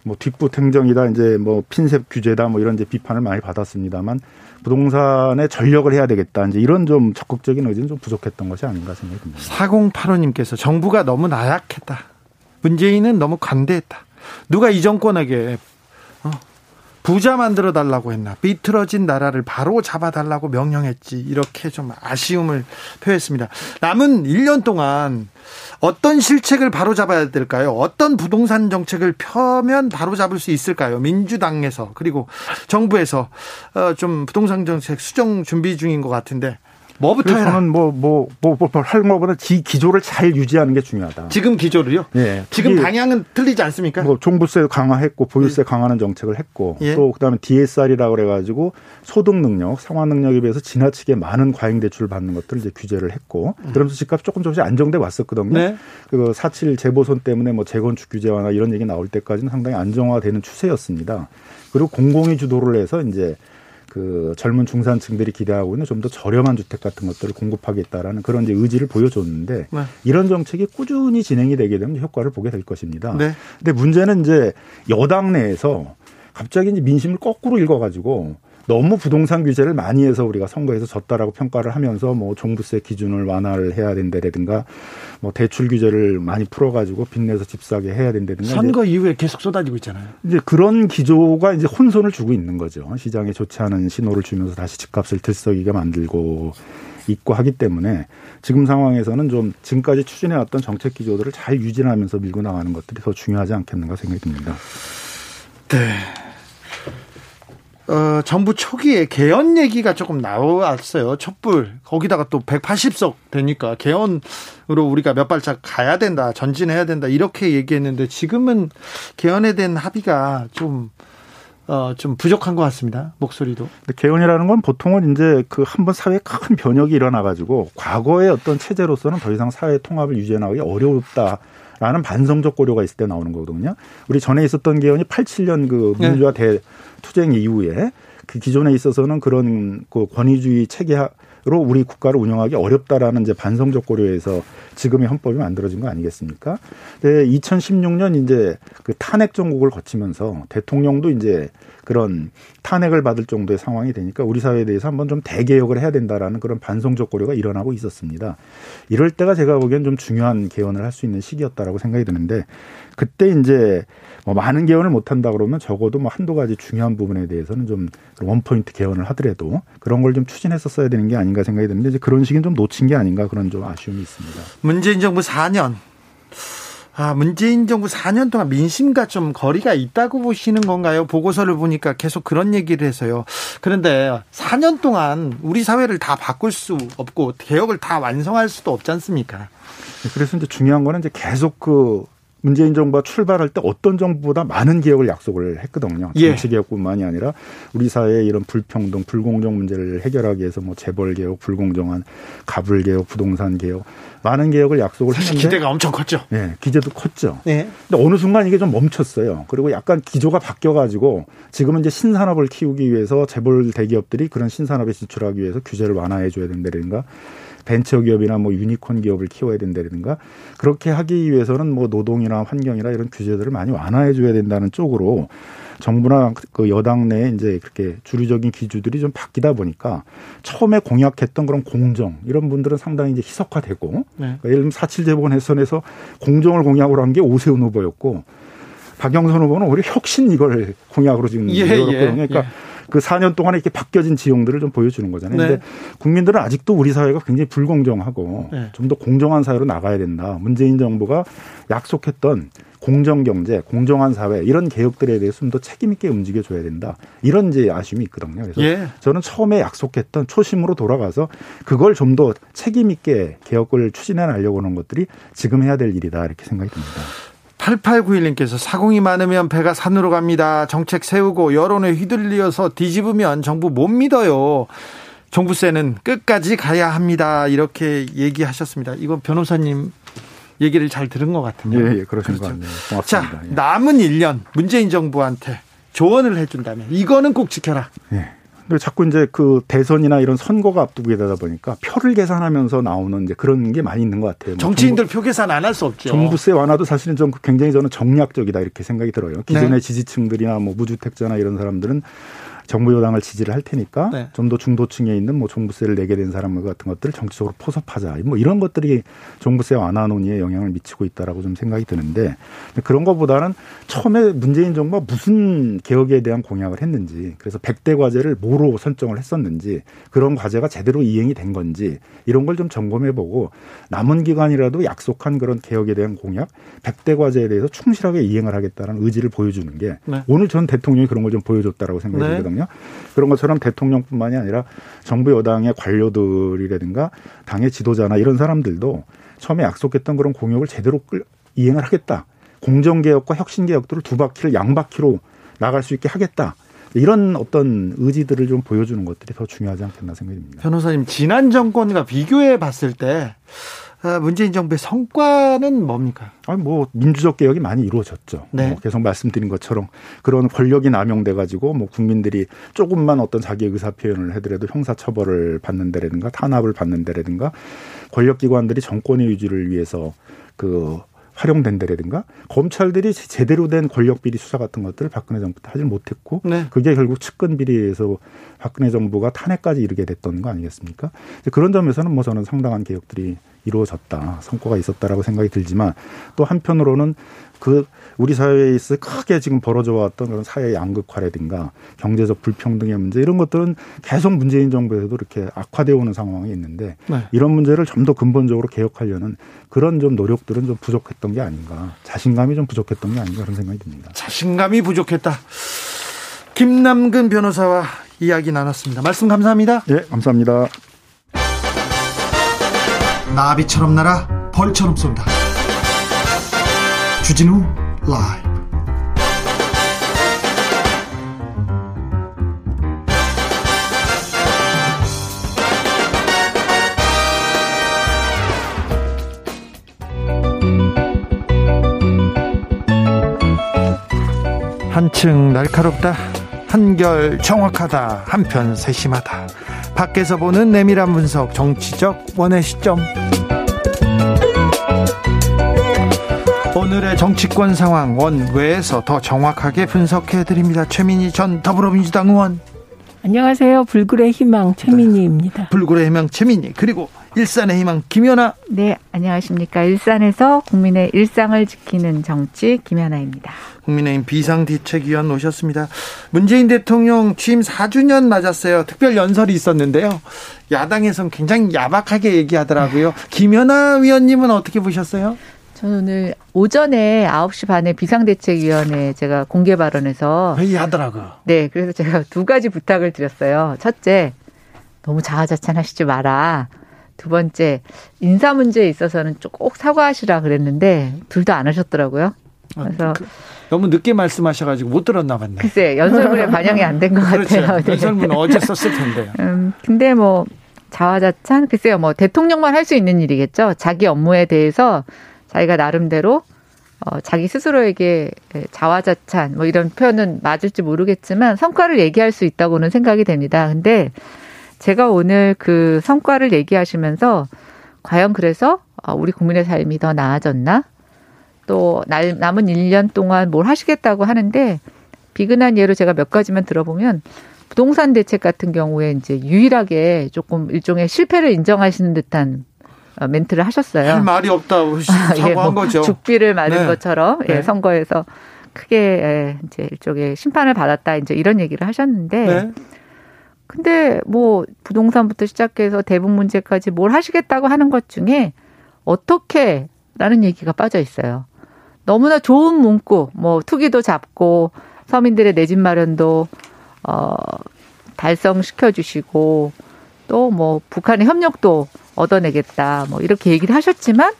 뭐 뒷북 행정이다 이제 뭐 핀셋 규제다 뭐 이런 이제 비판을 많이 받았습니다만 부동산에 전력을 해야 되겠다 이제 이런 좀 적극적인 의지는 좀 부족했던 것이 아닌가 생각이 듭니다. 4085님께서 정부가 너무 나약했다. 문재인은 너무 관대했다. 누가 이 정권에게 어, 부자 만들어 달라고 했나 비틀어진 나라를 바로 잡아달라고 명령했지 이렇게 좀 아쉬움을 표했습니다. 남은 1년 동안 어떤 실책을 바로 잡아야 될까요? 어떤 부동산 정책을 펴면 바로 잡을 수 있을까요? 민주당에서 그리고 정부에서 어, 좀 부동산 정책 수정 준비 중인 것 같은데 뭐부터? 저는 뭐, 뭐, 뭐, 뭐, 것보다 지 기조를 잘 유지하는 게 중요하다. 지금 기조를요? 예. 지금 방향은 틀리지 않습니까? 뭐, 종부세 강화했고, 보유세 예. 강화하는 정책을 했고, 예. 또, 그 다음에 DSR이라고 그래가지고, 소득 능력, 상환 능력에 비해서 지나치게 많은 과잉 대출을 받는 것들을 이제 규제를 했고, 음. 그러면서 집값 조금 조금씩 안정돼 왔었거든요. 네. 그, 사칠 재보선 때문에 뭐, 재건축 규제화나 이런 얘기 나올 때까지는 상당히 안정화되는 추세였습니다. 그리고 공공이 주도를 해서 이제, 그 젊은 중산층들이 기대하고 있는 좀 더 저렴한 주택 같은 것들을 공급하겠다라는 그런 이제 의지를 보여줬는데 네. 이런 정책이 꾸준히 진행이 되게 되면 효과를 보게 될 것입니다. 네. 근데 문제는 이제 여당 내에서 갑자기 이제 민심을 거꾸로 읽어가지고 너무 부동산 규제를 많이 해서 우리가 선거에서 졌다라고 평가를 하면서 뭐 종부세 기준을 완화를 해야 된다라든가 뭐 대출 규제를 많이 풀어가지고 빚내서 집 사게 해야 된다든가 선거 이후에 계속 쏟아지고 있잖아요. 이제 그런 기조가 이제 혼선을 주고 있는 거죠. 시장에 좋지 않은 신호를 주면서 다시 집값을 들썩이게 만들고 있고 하기 때문에 지금 상황에서는 좀 지금까지 추진해왔던 정책 기조들을 잘 유지하면서 밀고 나가는 것들이 더 중요하지 않겠는가 생각이 듭니다. 네. 어, 정부 초기에 개헌 얘기가 조금 나왔어요. 촛불. 거기다가 또 180석 되니까 개헌으로 우리가 몇 발짝 가야 된다. 전진해야 된다. 이렇게 얘기했는데 지금은 개헌에 대한 합의가 좀 어, 좀 부족한 것 같습니다. 목소리도. 개헌이라는 건 보통은 이제 그 한 번 사회에 큰 변혁이 일어나가지고 과거의 어떤 체제로서는 더 이상 사회 통합을 유지해 나가기 어려웠다. 라는 반성적 고려가 있을 때 나오는 거거든요. 우리 전에 있었던 개헌이 87년 그 민주화 네. 대투쟁 이후에 그 기존에 있어서는 그런 그 권위주의 체계로 우리 국가를 운영하기 어렵다라는 이제 반성적 고려에서 지금의 헌법이 만들어진 거 아니겠습니까? 네, 2016년 이제 그 탄핵 정국을 거치면서 대통령도 이제 그런 탄핵을 받을 정도의 상황이 되니까 우리 사회에 대해서 한번 좀 대개혁을 해야 된다라는 그런 반성적 고려가 일어나고 있었습니다. 이럴 때가 제가 보기엔 좀 중요한 개헌을 할 수 있는 시기였다라고 생각이 드는데 그때 이제 뭐 많은 개헌을 못 한다 그러면 적어도 뭐 한두 가지 중요한 부분에 대해서는 좀 원포인트 개헌을 하더라도 그런 걸 좀 추진했었어야 되는 게 아닌가 생각이 드는데 이제 그런 시기는 좀 놓친 게 아닌가 그런 좀 아쉬움이 있습니다. 문재인 정부 4년 아, 문재인 정부 4년 동안 민심과 좀 거리가 있다고 보시는 건가요? 보고서를 보니까 계속 그런 얘기를 해서요. 그런데 4년 동안 우리 사회를 다 바꿀 수 없고 개혁을 다 완성할 수도 없지 않습니까? 그래서 이제 중요한 거는 이제 계속 그 문재인 정부가 출발할 때 어떤 정부보다 많은 개혁을 약속을 했거든요. 예. 정치 개혁뿐만이 아니라 우리 사회의 이런 불평등, 불공정 문제를 해결하기 위해서 뭐 재벌 개혁, 불공정한 가불 개혁, 부동산 개혁 많은 개혁을 약속을 했는데 기대가 엄청 컸죠. 네, 기대도 컸죠. 네. 근데 어느 순간 이게 좀 멈췄어요. 그리고 약간 기조가 바뀌어 가지고 지금은 이제 신산업을 키우기 위해서 재벌 대기업들이 그런 신산업에 진출하기 위해서 규제를 완화해 줘야 된다든가 벤처 기업이나 뭐 유니콘 기업을 키워야 된다든가 그렇게 하기 위해서는 뭐 노동이나 환경이나 이런 규제들을 많이 완화해 줘야 된다는 쪽으로 정부나 그 여당 내에 이제 그렇게 주류적인 기준들이 좀 바뀌다 보니까 처음에 공약했던 그런 공정 이런 분들은 상당히 이제 희석화되고 네. 그러니까 예를 들면 사칠 재보건 해선에서 공정을 공약으로 한 게 오세훈 후보였고 박영선 후보는 오히려 혁신 이걸 공약으로 지금 예, 예, 그러니까 예. 그 4년 동안에 이렇게 바뀌어진 지형들을 좀 보여주는 거잖아요. 네. 근데 국민들은 아직도 우리 사회가 굉장히 불공정하고 네. 좀더 공정한 사회로 나가야 된다. 문재인 정부가 약속했던 공정 경제, 공정한 사회 이런 개혁들에 대해서 좀 더 책임 있게 움직여 줘야 된다. 이런 이제 아쉬움이 있거든요. 그래서 예. 저는 처음에 약속했던 초심으로 돌아가서 그걸 좀 더 책임 있게 개혁을 추진해 나려고 하는 것들이 지금 해야 될 일이다 이렇게 생각이 듭니다. 8891님께서 사공이 많으면 배가 산으로 갑니다. 정책 세우고 여론에 휘둘려서 뒤집으면 정부 못 믿어요. 종부세는 끝까지 가야 합니다. 이렇게 얘기하셨습니다. 이건 변호사님 얘기를 잘 들은 것 같은데. 예, 예 그러신 그렇죠. 것 같네요. 고맙습니다. 자, 예. 남은 1년 문재인 정부한테 조언을 해준다면 이거는 꼭 지켜라. 예. 근데 자꾸 이제 그 대선이나 이런 선거가 앞두고 되다 보니까 표를 계산하면서 나오는 이제 그런 게 많이 있는 것 같아요. 뭐 정치인들 정부, 표 계산 안 할 수 없죠. 정부세 완화도 사실은 좀 굉장히 저는 정략적이다 이렇게 생각이 들어요. 기존의 네. 지지층들이나 뭐 무주택자나 이런 사람들은 정부 여당을 지지를 할 테니까 네. 좀더 중도층에 있는 뭐 종부세를 내게 된 사람 같은 것들을 정치적으로 포섭하자. 뭐 이런 것들이 종부세 완화 논의에 영향을 미치고 있다라고 좀 생각이 드는데 그런 것보다는 처음에 문재인 정부가 무슨 개혁에 대한 공약을 했는지 그래서 백대 과제를 뭐로 선정을 했었는지 그런 과제가 제대로 이행이 된 건지 이런 걸 좀 점검해 보고 남은 기간이라도 약속한 그런 개혁에 대한 공약 백대 과제에 대해서 충실하게 이행을 하겠다는 의지를 보여주는 게 네. 오늘 전 대통령이 그런 걸 좀 보여줬다라고 생각이 네. 들거든요. 있거든요. 그런 것처럼 대통령뿐만이 아니라 정부 여당의 관료들이라든가 당의 지도자나 이런 사람들도 처음에 약속했던 그런 공약을 제대로 이행을 하겠다. 공정개혁과 혁신개혁들을 두 바퀴를 양바퀴로 나갈 수 있게 하겠다. 이런 어떤 의지들을 좀 보여주는 것들이 더 중요하지 않겠나 생각됩니다. 변호사님, 지난 정권과 비교해 봤을 때 아, 문재인 정부의 성과는 뭡니까? 아니 뭐 민주적 개혁이 많이 이루어졌죠. 네. 뭐 계속 말씀드린 것처럼 그런 권력이 남용돼 가지고 뭐 국민들이 조금만 어떤 자기 의사 표현을 해더라도 형사 처벌을 받는 데라든가 탄압을 받는 데라든가 권력 기관들이 정권의 유지를 위해서 그 활용된 데라든가 검찰들이 제대로 된 권력 비리 수사 같은 것들을 박근혜 정부 때 하지 못했고 네. 그게 결국 측근 비리에서 박근혜 정부가 탄핵까지 이르게 됐던 거 아니겠습니까? 그런 점에서는 뭐 저는 상당한 개혁들이 이루어졌다 성과가 있었다라고 생각이 들지만 또 한편으로는 그 우리 사회에 있어 크게 지금 벌어져 왔던 그런 사회 양극화라든가 경제적 불평등의 문제 이런 것들은 계속 문재인 정부에서도 이렇게 악화되어 오는 상황이 있는데 네. 이런 문제를 좀 더 근본적으로 개혁하려는 그런 좀 노력들은 좀 부족했던 게 아닌가 자신감이 좀 부족했던 게 아닌가 그런 생각이 듭니다. 자신감이 부족했다. 김남근 변호사와 이야기 나눴습니다. 말씀 감사합니다. 예, 네, 감사합니다. 나비처럼 날아 벌처럼 쏜다. 주진우 라이브. 한층 날카롭다. 한결 정확하다. 한편 세심하다. 밖에서 보는 내밀한 분석, 정치적 원의 시점. 오늘의 정치권 상황 원외에서 더 정확하게 분석해 드립니다. 최민희 전 더불어민주당 의원. 안녕하세요. 불굴의 희망 최민희입니다. 네. 불굴의 희망 최민희 그리고 일산의 희망 김연아. 네, 안녕하십니까. 일산에서 국민의 일상을 지키는 정치 김연아입니다. 국민의힘 비상대책위원 오셨습니다. 문재인 대통령 취임 4주년 맞았어요. 특별 연설이 있었는데요. 야당에서는 굉장히 야박하게 얘기하더라고요. 김연아 위원님은 어떻게 보셨어요? 저는 오늘 오전에 9시 반에 비상대책위원회 제가 공개 발언에서 회의하더라고요. 네, 그래서 제가 두 가지 부탁을 드렸어요. 첫째, 너무 자화자찬하시지 마라. 두 번째, 인사 문제에 있어서는 꼭 사과하시라 그랬는데 둘 다 안 하셨더라고요. 아, 그래서 그, 너무 늦게 말씀하셔가지고 못 들었나 봤네. 글쎄, 연설문에 반영이 안 된것 그렇죠. 같아요. 네. 연설문 어제 썼을 텐데요. 음, 근데 뭐 자화자찬 글쎄요, 뭐 대통령만 할 수 있는 일이겠죠. 자기 업무에 대해서 자기가 나름대로 어, 자기 스스로에게 자화자찬 뭐 이런 표현은 맞을지 모르겠지만 성과를 얘기할 수 있다고는 생각이 됩니다. 근데 제가 오늘 그 성과를 얘기하시면서 과연 그래서 어, 우리 국민의 삶이 더 나아졌나? 또 남은 1년 동안 뭘 하시겠다고 하는데 비근한 예로 제가 몇 가지만 들어보면 부동산 대책 같은 경우에 이제 유일하게 조금 일종의 실패를 인정하시는 듯한 어, 멘트를 하셨어요. 할 말이 없다고 <laughs> 아, 예, 뭐 거죠. 죽비를 맞은 네. 것처럼 예, 네. 선거에서 크게 예, 이제 일종의 심판을 받았다 이제 이런 얘기를 하셨는데 네. 근데 뭐 부동산부터 시작해서 대북 문제까지 뭘 하시겠다고 하는 것 중에 어떻게 라는 얘기가 빠져 있어요. 너무나 좋은 문구, 뭐 투기도 잡고 서민들의 내 집 마련도 어 달성시켜 주시고 또 뭐 북한의 협력도 얻어내겠다. 뭐 이렇게 얘기를 하셨지만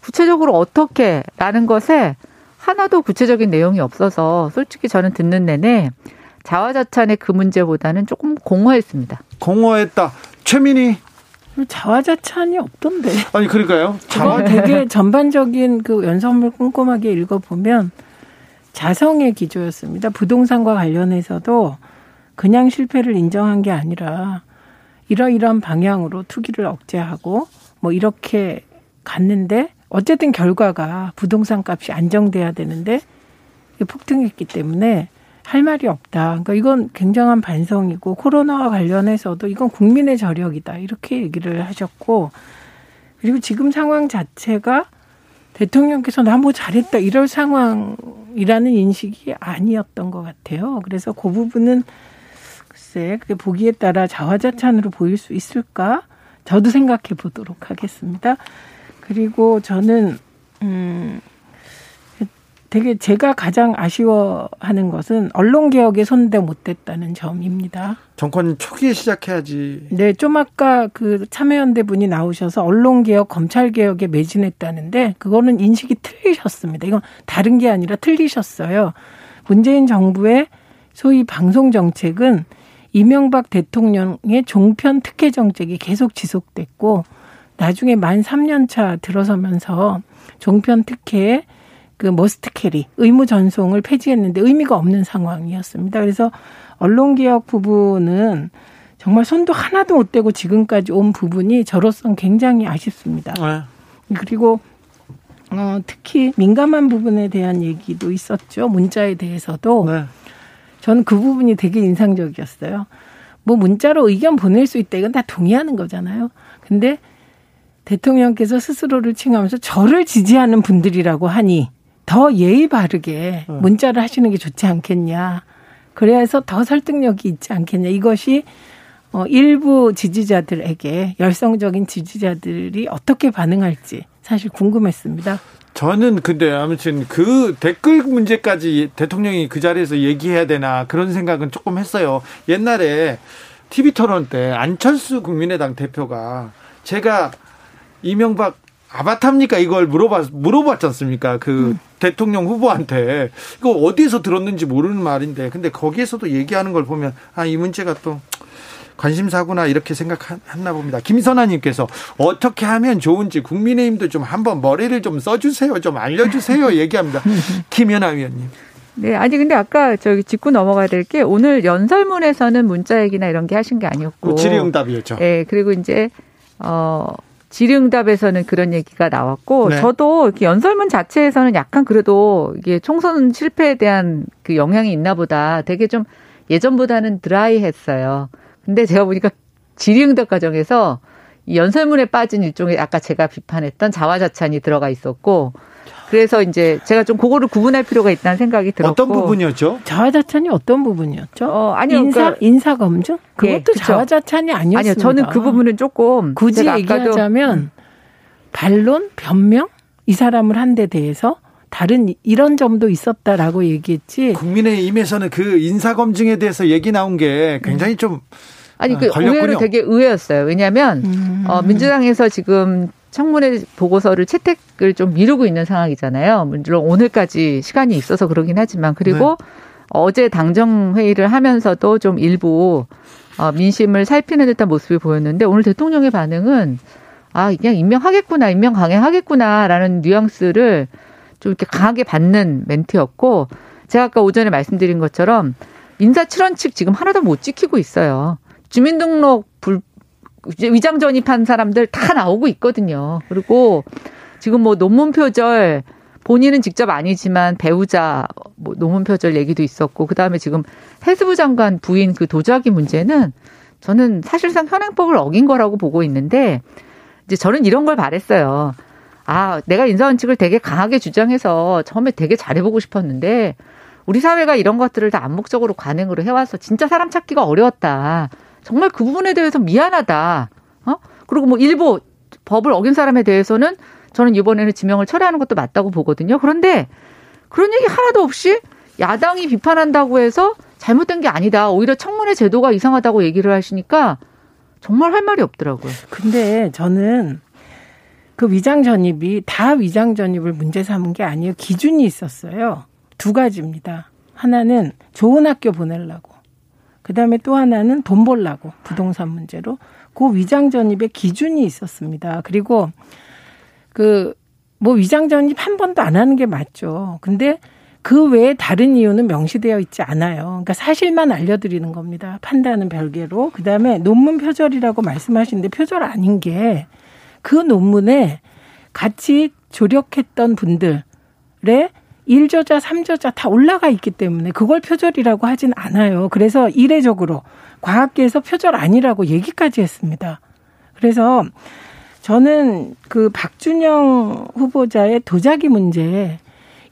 구체적으로 어떻게라는 것에 하나도 구체적인 내용이 없어서 솔직히 저는 듣는 내내 자화자찬의 그 문제보다는 조금 공허했습니다. 공허했다. 최민희 자화자찬이 없던데. 아니 그러니까요. 자화 되게 전반적인 그 연설문을 꼼꼼하게 읽어보면 자성의 기조였습니다. 부동산과 관련해서도 그냥 실패를 인정한 게 아니라 이러이러한 방향으로 투기를 억제하고 뭐 이렇게 갔는데 어쨌든 결과가 부동산 값이 안정돼야 되는데 폭등했기 때문에 할 말이 없다. 그러니까 이건 굉장한 반성이고 코로나와 관련해서도 이건 국민의 저력이다. 이렇게 얘기를 하셨고 그리고 지금 상황 자체가 대통령께서 나 뭐 잘했다 이럴 상황이라는 인식이 아니었던 것 같아요. 그래서 그 부분은 글쎄 그게 보기에 따라 자화자찬으로 보일 수 있을까? 저도 생각해 보도록 하겠습니다. 그리고 저는 음 되게 제가 가장 아쉬워하는 것은 언론 개혁에 손대 못했다는 점입니다. 정권 초기에 시작해야지. 네, 좀 아까 그 참여연대 분이 나오셔서 언론 개혁, 검찰 개혁에 매진했다는데 그거는 인식이 틀리셨습니다. 이건 다른 게 아니라 틀리셨어요. 문재인 정부의 소위 방송 정책은 이명박 대통령의 종편 특혜 정책이 계속 지속됐고 나중에 만 3년 차 들어서면서 종편 특혜에 그 must carry 의무 전송을 폐지했는데 의미가 없는 상황이었습니다. 그래서 언론 개혁 부분은 정말 손도 하나도 못 대고 지금까지 온 부분이 저로선 굉장히 아쉽습니다. 네. 그리고 어, 특히 민감한 부분에 대한 얘기도 있었죠. 문자에 대해서도 네. 저는 그 부분이 되게 인상적이었어요. 뭐 문자로 의견 보낼 수 있다 이건 다 동의하는 거잖아요. 근데 대통령께서 스스로를 칭하면서 저를 지지하는 분들이라고 하니 더 예의 바르게 어. 문자를 하시는 게 좋지 않겠냐. 그래서 더 설득력이 있지 않겠냐. 이것이 어, 일부 지지자들에게 열성적인 지지자들이 어떻게 반응할지 사실 궁금했습니다. 저는 근데 아무튼 그 댓글 문제까지 대통령이 그 자리에서 얘기해야 되나 그런 생각은 조금 했어요. 옛날에 TV 토론 때 안철수 국민의당 대표가 제가 이명박 아바타입니까? 이걸 물어봤, 물어봤지 않습니까? 그 음. 대통령 후보한테. 이거 어디에서 들었는지 모르는 말인데. 근데 거기에서도 얘기하는 걸 보면, 아, 이 문제가 또 관심사구나 이렇게 생각했나 봅니다. 김선아님께서 어떻게 하면 좋은지 국민의힘도 좀 한번 머리를 좀 써주세요. 좀 알려주세요. <laughs> 얘기합니다. 김연아 위원님. 네, 아니 근데 아까 저기 짚고 넘어가야 될 게 오늘 연설문에서는 문자 얘기나 이런 게 하신 게 아니었고 질의응답이었죠. 네, 그리고 이제 어 질의응답에서는 그런 얘기가 나왔고 네. 저도 이렇게 연설문 자체에서는 약간 그래도 이게 총선 실패에 대한 그 영향이 있나 보다 되게 좀 예전보다는 드라이했어요. 근데 제가 보니까 질의응답 과정에서 이 연설문에 빠진 일종의 아까 제가 비판했던 자화자찬이 들어가 있었고 그래서 이제 제가 좀 그거를 구분할 필요가 있다는 생각이 들었고 어떤 부분이었죠? 자화자찬이 어떤 부분이었죠? 어, 아니요. 인사 그러니까, 인사 검증? 그것도 예, 자화자찬이 아니었습니다. 아니요. 저는 그 부분은 조금 굳이 얘기하자면 반론, 변명 이 사람을 한 데 대해서 다른 이런 점도 있었다라고 얘기했지. 국민의힘에서는 그 인사 검증에 대해서 얘기 나온 게 굉장히 좀 아니 그 걸렸군요. 의외로 되게 의외였어요. 왜냐하면 음. 어, 민주당에서 지금 청문회 보고서를 채택을 좀 미루고 있는 상황이잖아요. 물론 오늘까지 시간이 있어서 그러긴 하지만 그리고 네. 어제 당정 회의를 하면서도 좀 일부 어, 민심을 살피는 듯한 모습이 보였는데 오늘 대통령의 반응은 아 그냥 임명하겠구나, 임명 강행하겠구나라는 뉘앙스를 좀 이렇게 강하게 받는 멘트였고 제가 아까 오전에 말씀드린 것처럼 인사 7원칙 지금 하나도 못 지키고 있어요. 주민등록 불 위장 전입한 사람들 다 나오고 있거든요. 그리고 지금 뭐 논문 표절 본인은 직접 아니지만 배우자 뭐 논문 표절 얘기도 있었고 그다음에 지금 해수부 장관 부인 그 도자기 문제는 저는 사실상 현행법을 어긴 거라고 보고 있는데 이제 저는 이런 걸 바랬어요. 아, 내가 인사원칙을 되게 강하게 주장해서 처음에 되게 잘해보고 싶었는데 우리 사회가 이런 것들을 다 암묵적으로 관행으로 해와서 진짜 사람 찾기가 어려웠다. 정말 그 부분에 대해서 미안하다. 어? 그리고 뭐 일부 법을 어긴 사람에 대해서는 저는 이번에는 지명을 철회하는 것도 맞다고 보거든요. 그런데 그런 얘기 하나도 없이 야당이 비판한다고 해서 잘못된 게 아니다. 오히려 청문회 제도가 이상하다고 얘기를 하시니까 정말 할 말이 없더라고요. 근데 저는 그 위장 전입이 다 위장 전입을 문제 삼은 게 아니에요. 기준이 있었어요. 두 가지입니다. 하나는 좋은 학교 보내려고. 그 다음에 또 하나는 돈 벌라고. 부동산 문제로. 그 위장 전입의 기준이 있었습니다. 그리고 그, 뭐 위장 전입 한 번도 안 하는 게 맞죠. 근데 그 외에 다른 이유는 명시되어 있지 않아요. 그러니까 사실만 알려드리는 겁니다. 판단은 별개로. 그 다음에 논문 표절이라고 말씀하시는데 표절 아닌 게 그 논문에 같이 조력했던 분들의 1저자, 3저자 다 올라가 있기 때문에 그걸 표절이라고 하진 않아요. 그래서 이례적으로 과학계에서 표절 아니라고 얘기까지 했습니다. 그래서 저는 그 박준영 후보자의 도자기 문제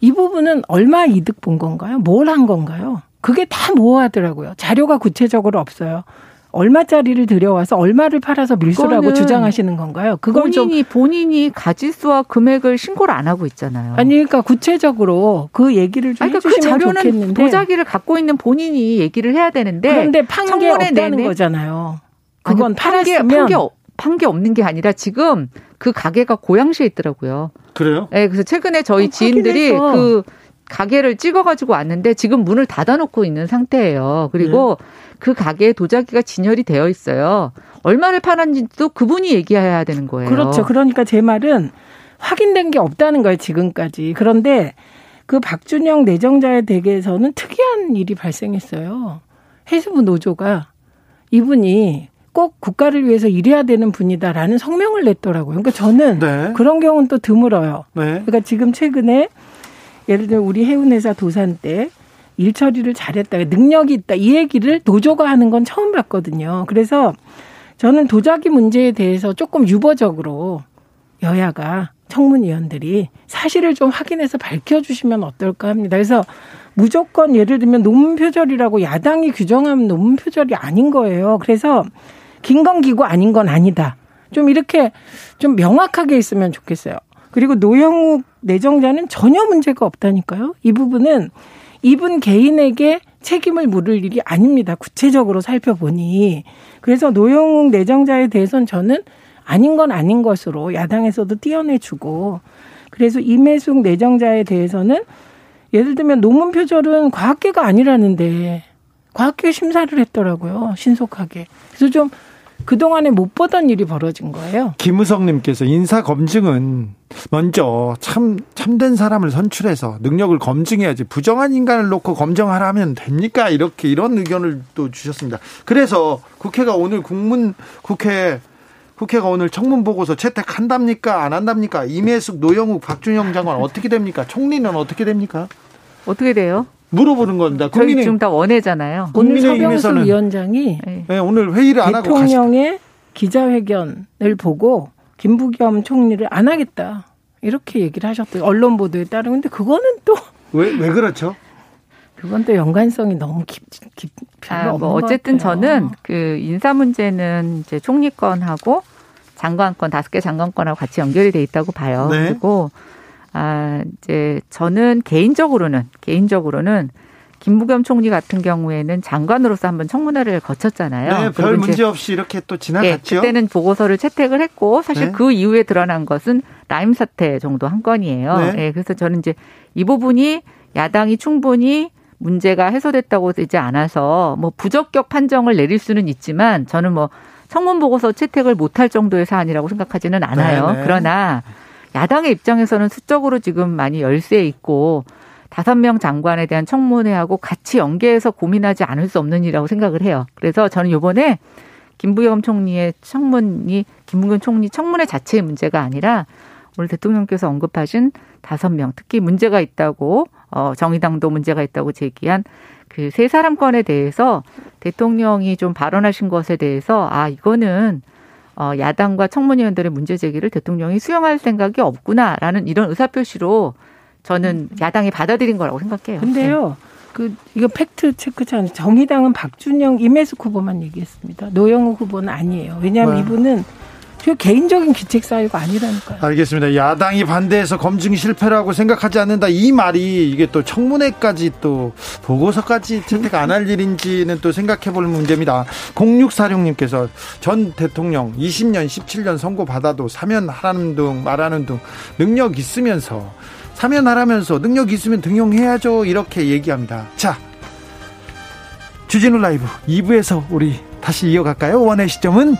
이 부분은 얼마 이득 본 건가요? 뭘 한 건가요? 그게 다 모호하더라고요. 자료가 구체적으로 없어요. 얼마짜리를 들여와서 얼마를 팔아서 밀수라고 주장하시는 건가요? 그건 본인이 좀 본인이 가지수와 금액을 신고를 안 하고 있잖아요. 아니 그러니까 구체적으로 그 얘기를 좀 그러니까 그 자료는 좋겠는데. 도자기를 갖고 있는 본인이 얘기를 해야 되는데 그런데 판게 없다는 내내. 거잖아요. 그건 팔았으면 판게 판게 없는 게 아니라 지금 그 가게가 고양시에 있더라고요. 그래요? 네, 그래서 최근에 저희 어, 지인들이 그 가게를 찍어가지고 왔는데 지금 문을 닫아놓고 있는 상태예요. 그리고 네. 그 가게에 도자기가 진열이 되어 있어요. 얼마를 팔았는지도 그분이 얘기해야 되는 거예요. 그렇죠. 그러니까 제 말은 확인된 게 없다는 거예요, 지금까지. 그런데 그 박준영 내정자의 댁에서는 특이한 일이 발생했어요. 해수부 노조가 이분이 꼭 국가를 위해서 일해야 되는 분이다라는 성명을 냈더라고요. 그러니까 저는 네. 그런 경우는 또 드물어요. 네. 그러니까 지금 최근에 예를 들어 우리 해운회사 도산 때 일 처리를 잘했다, 능력이 있다 이 얘기를 노조가 하는 건 처음 봤거든요. 그래서 저는 도자기 문제에 대해서 조금 유보적으로 여야가 청문위원들이 사실을 좀 확인해서 밝혀주시면 어떨까 합니다. 그래서 무조건 예를 들면 논문 표절이라고 야당이 규정하면 논문 표절이 아닌 거예요. 그래서 긴 건기구 아닌 건 아니다. 좀 이렇게 좀 명확하게 있으면 좋겠어요. 그리고 노영욱 내정자는 전혀 문제가 없다니까요. 이 부분은 이분 개인에게 책임을 물을 일이 아닙니다. 구체적으로 살펴보니. 그래서 노영욱 내정자에 대해서는 저는 아닌 건 아닌 것으로 야당에서도 띄어내주고 그래서 임혜숙 내정자에 대해서는 예를 들면 논문 표절은 과학계가 아니라는데 과학계 심사를 했더라고요. 신속하게. 그래서 좀 그동안에 못 보던 일이 벌어진 거예요. 김우성님께서 인사 검증은 먼저 참 참된 사람을 선출해서 능력을 검증해야지 부정한 인간을 놓고 검증하라면 됩니까? 이렇게 이런 의견을 또 주셨습니다. 그래서 국회가 오늘 국문 국회 국회가 오늘 청문 보고서 채택한답니까? 안 한답니까? 임혜숙, 노영욱, 박준영 장관 어떻게 됩니까? 총리는 어떻게 됩니까? 어떻게 돼요? 물어보는 겁니다. 국민의 지금 다 원해잖아요. 오늘 서병수 위원장이 네. 네, 오늘 회의를 안 하고 대통령의 기자회견을 보고 김부겸 총리를 안 하겠다 이렇게 얘기를 하셨대요. 언론 보도에 따르면 근데 그거는 또왜왜 그렇죠? 그건 또 연관성이 너무 깊, 깊 별로 아, 뭐 어쨌든 저는 그 인사 문제는 이제 총리권하고 장관권 다섯 개 장관권하고 같이 연결이 돼 있다고 봐요. 네. 그리고 아, 이제 저는 개인적으로는 개인적으로는 김부겸 총리 같은 경우에는 장관으로서 한번 청문회를 거쳤잖아요. 네, 별 문제 없이 이렇게 또 지나갔죠. 네, 그때는 보고서를 채택을 했고 사실 네. 그 이후에 드러난 것은 라임 사태 정도 한 건이에요. 네. 네. 그래서 저는 이제 이 부분이 야당이 충분히 문제가 해소됐다고 되지 않아서 뭐 부적격 판정을 내릴 수는 있지만 저는 뭐 청문 보고서 채택을 못할 정도의 사안이라고 생각하지는 않아요. 네, 네. 그러나 야당의 입장에서는 수적으로 지금 많이 열세에 있고 다섯 명 장관에 대한 청문회하고 같이 연계해서 고민하지 않을 수 없는 일이라고 생각을 해요. 그래서 저는 요번에 김부겸 총리의 청문이 김부겸 총리 청문회 자체의 문제가 아니라 오늘 대통령께서 언급하신 다섯 명 특히 문제가 있다고 어 정의당도 문제가 있다고 제기한 그 세 사람 건에 대해서 대통령이 좀 발언하신 것에 대해서 아 이거는 어, 야당과 청문위원들의 문제 제기를 대통령이 수용할 생각이 없구나라는 이런 의사표시로 저는 야당이 받아들인 거라고 생각해요. 근데요. 네. 그 이거 팩트 체크잖아요. 정의당은 박준영, 임혜숙 후보만 얘기했습니다. 노영우 후보는 아니에요. 왜냐하면 네. 이분은 그 개인적인 기책 사유가 아니라니까요. 알겠습니다. 야당이 반대해서 검증 실패라고 생각하지 않는다. 이 말이 이게 또 청문회까지 또 보고서까지 채택 안 할 일인지는 또 생각해 볼 문제입니다. 0646님께서 전 대통령 20년, 17년 선고 받아도 사면하라는 등 말하는 등 능력 있으면서 사면하라면서 능력 있으면 등용해야죠. 이렇게 얘기합니다. 자, 주진우 라이브 2부에서 우리 다시 이어갈까요? 원의 시점은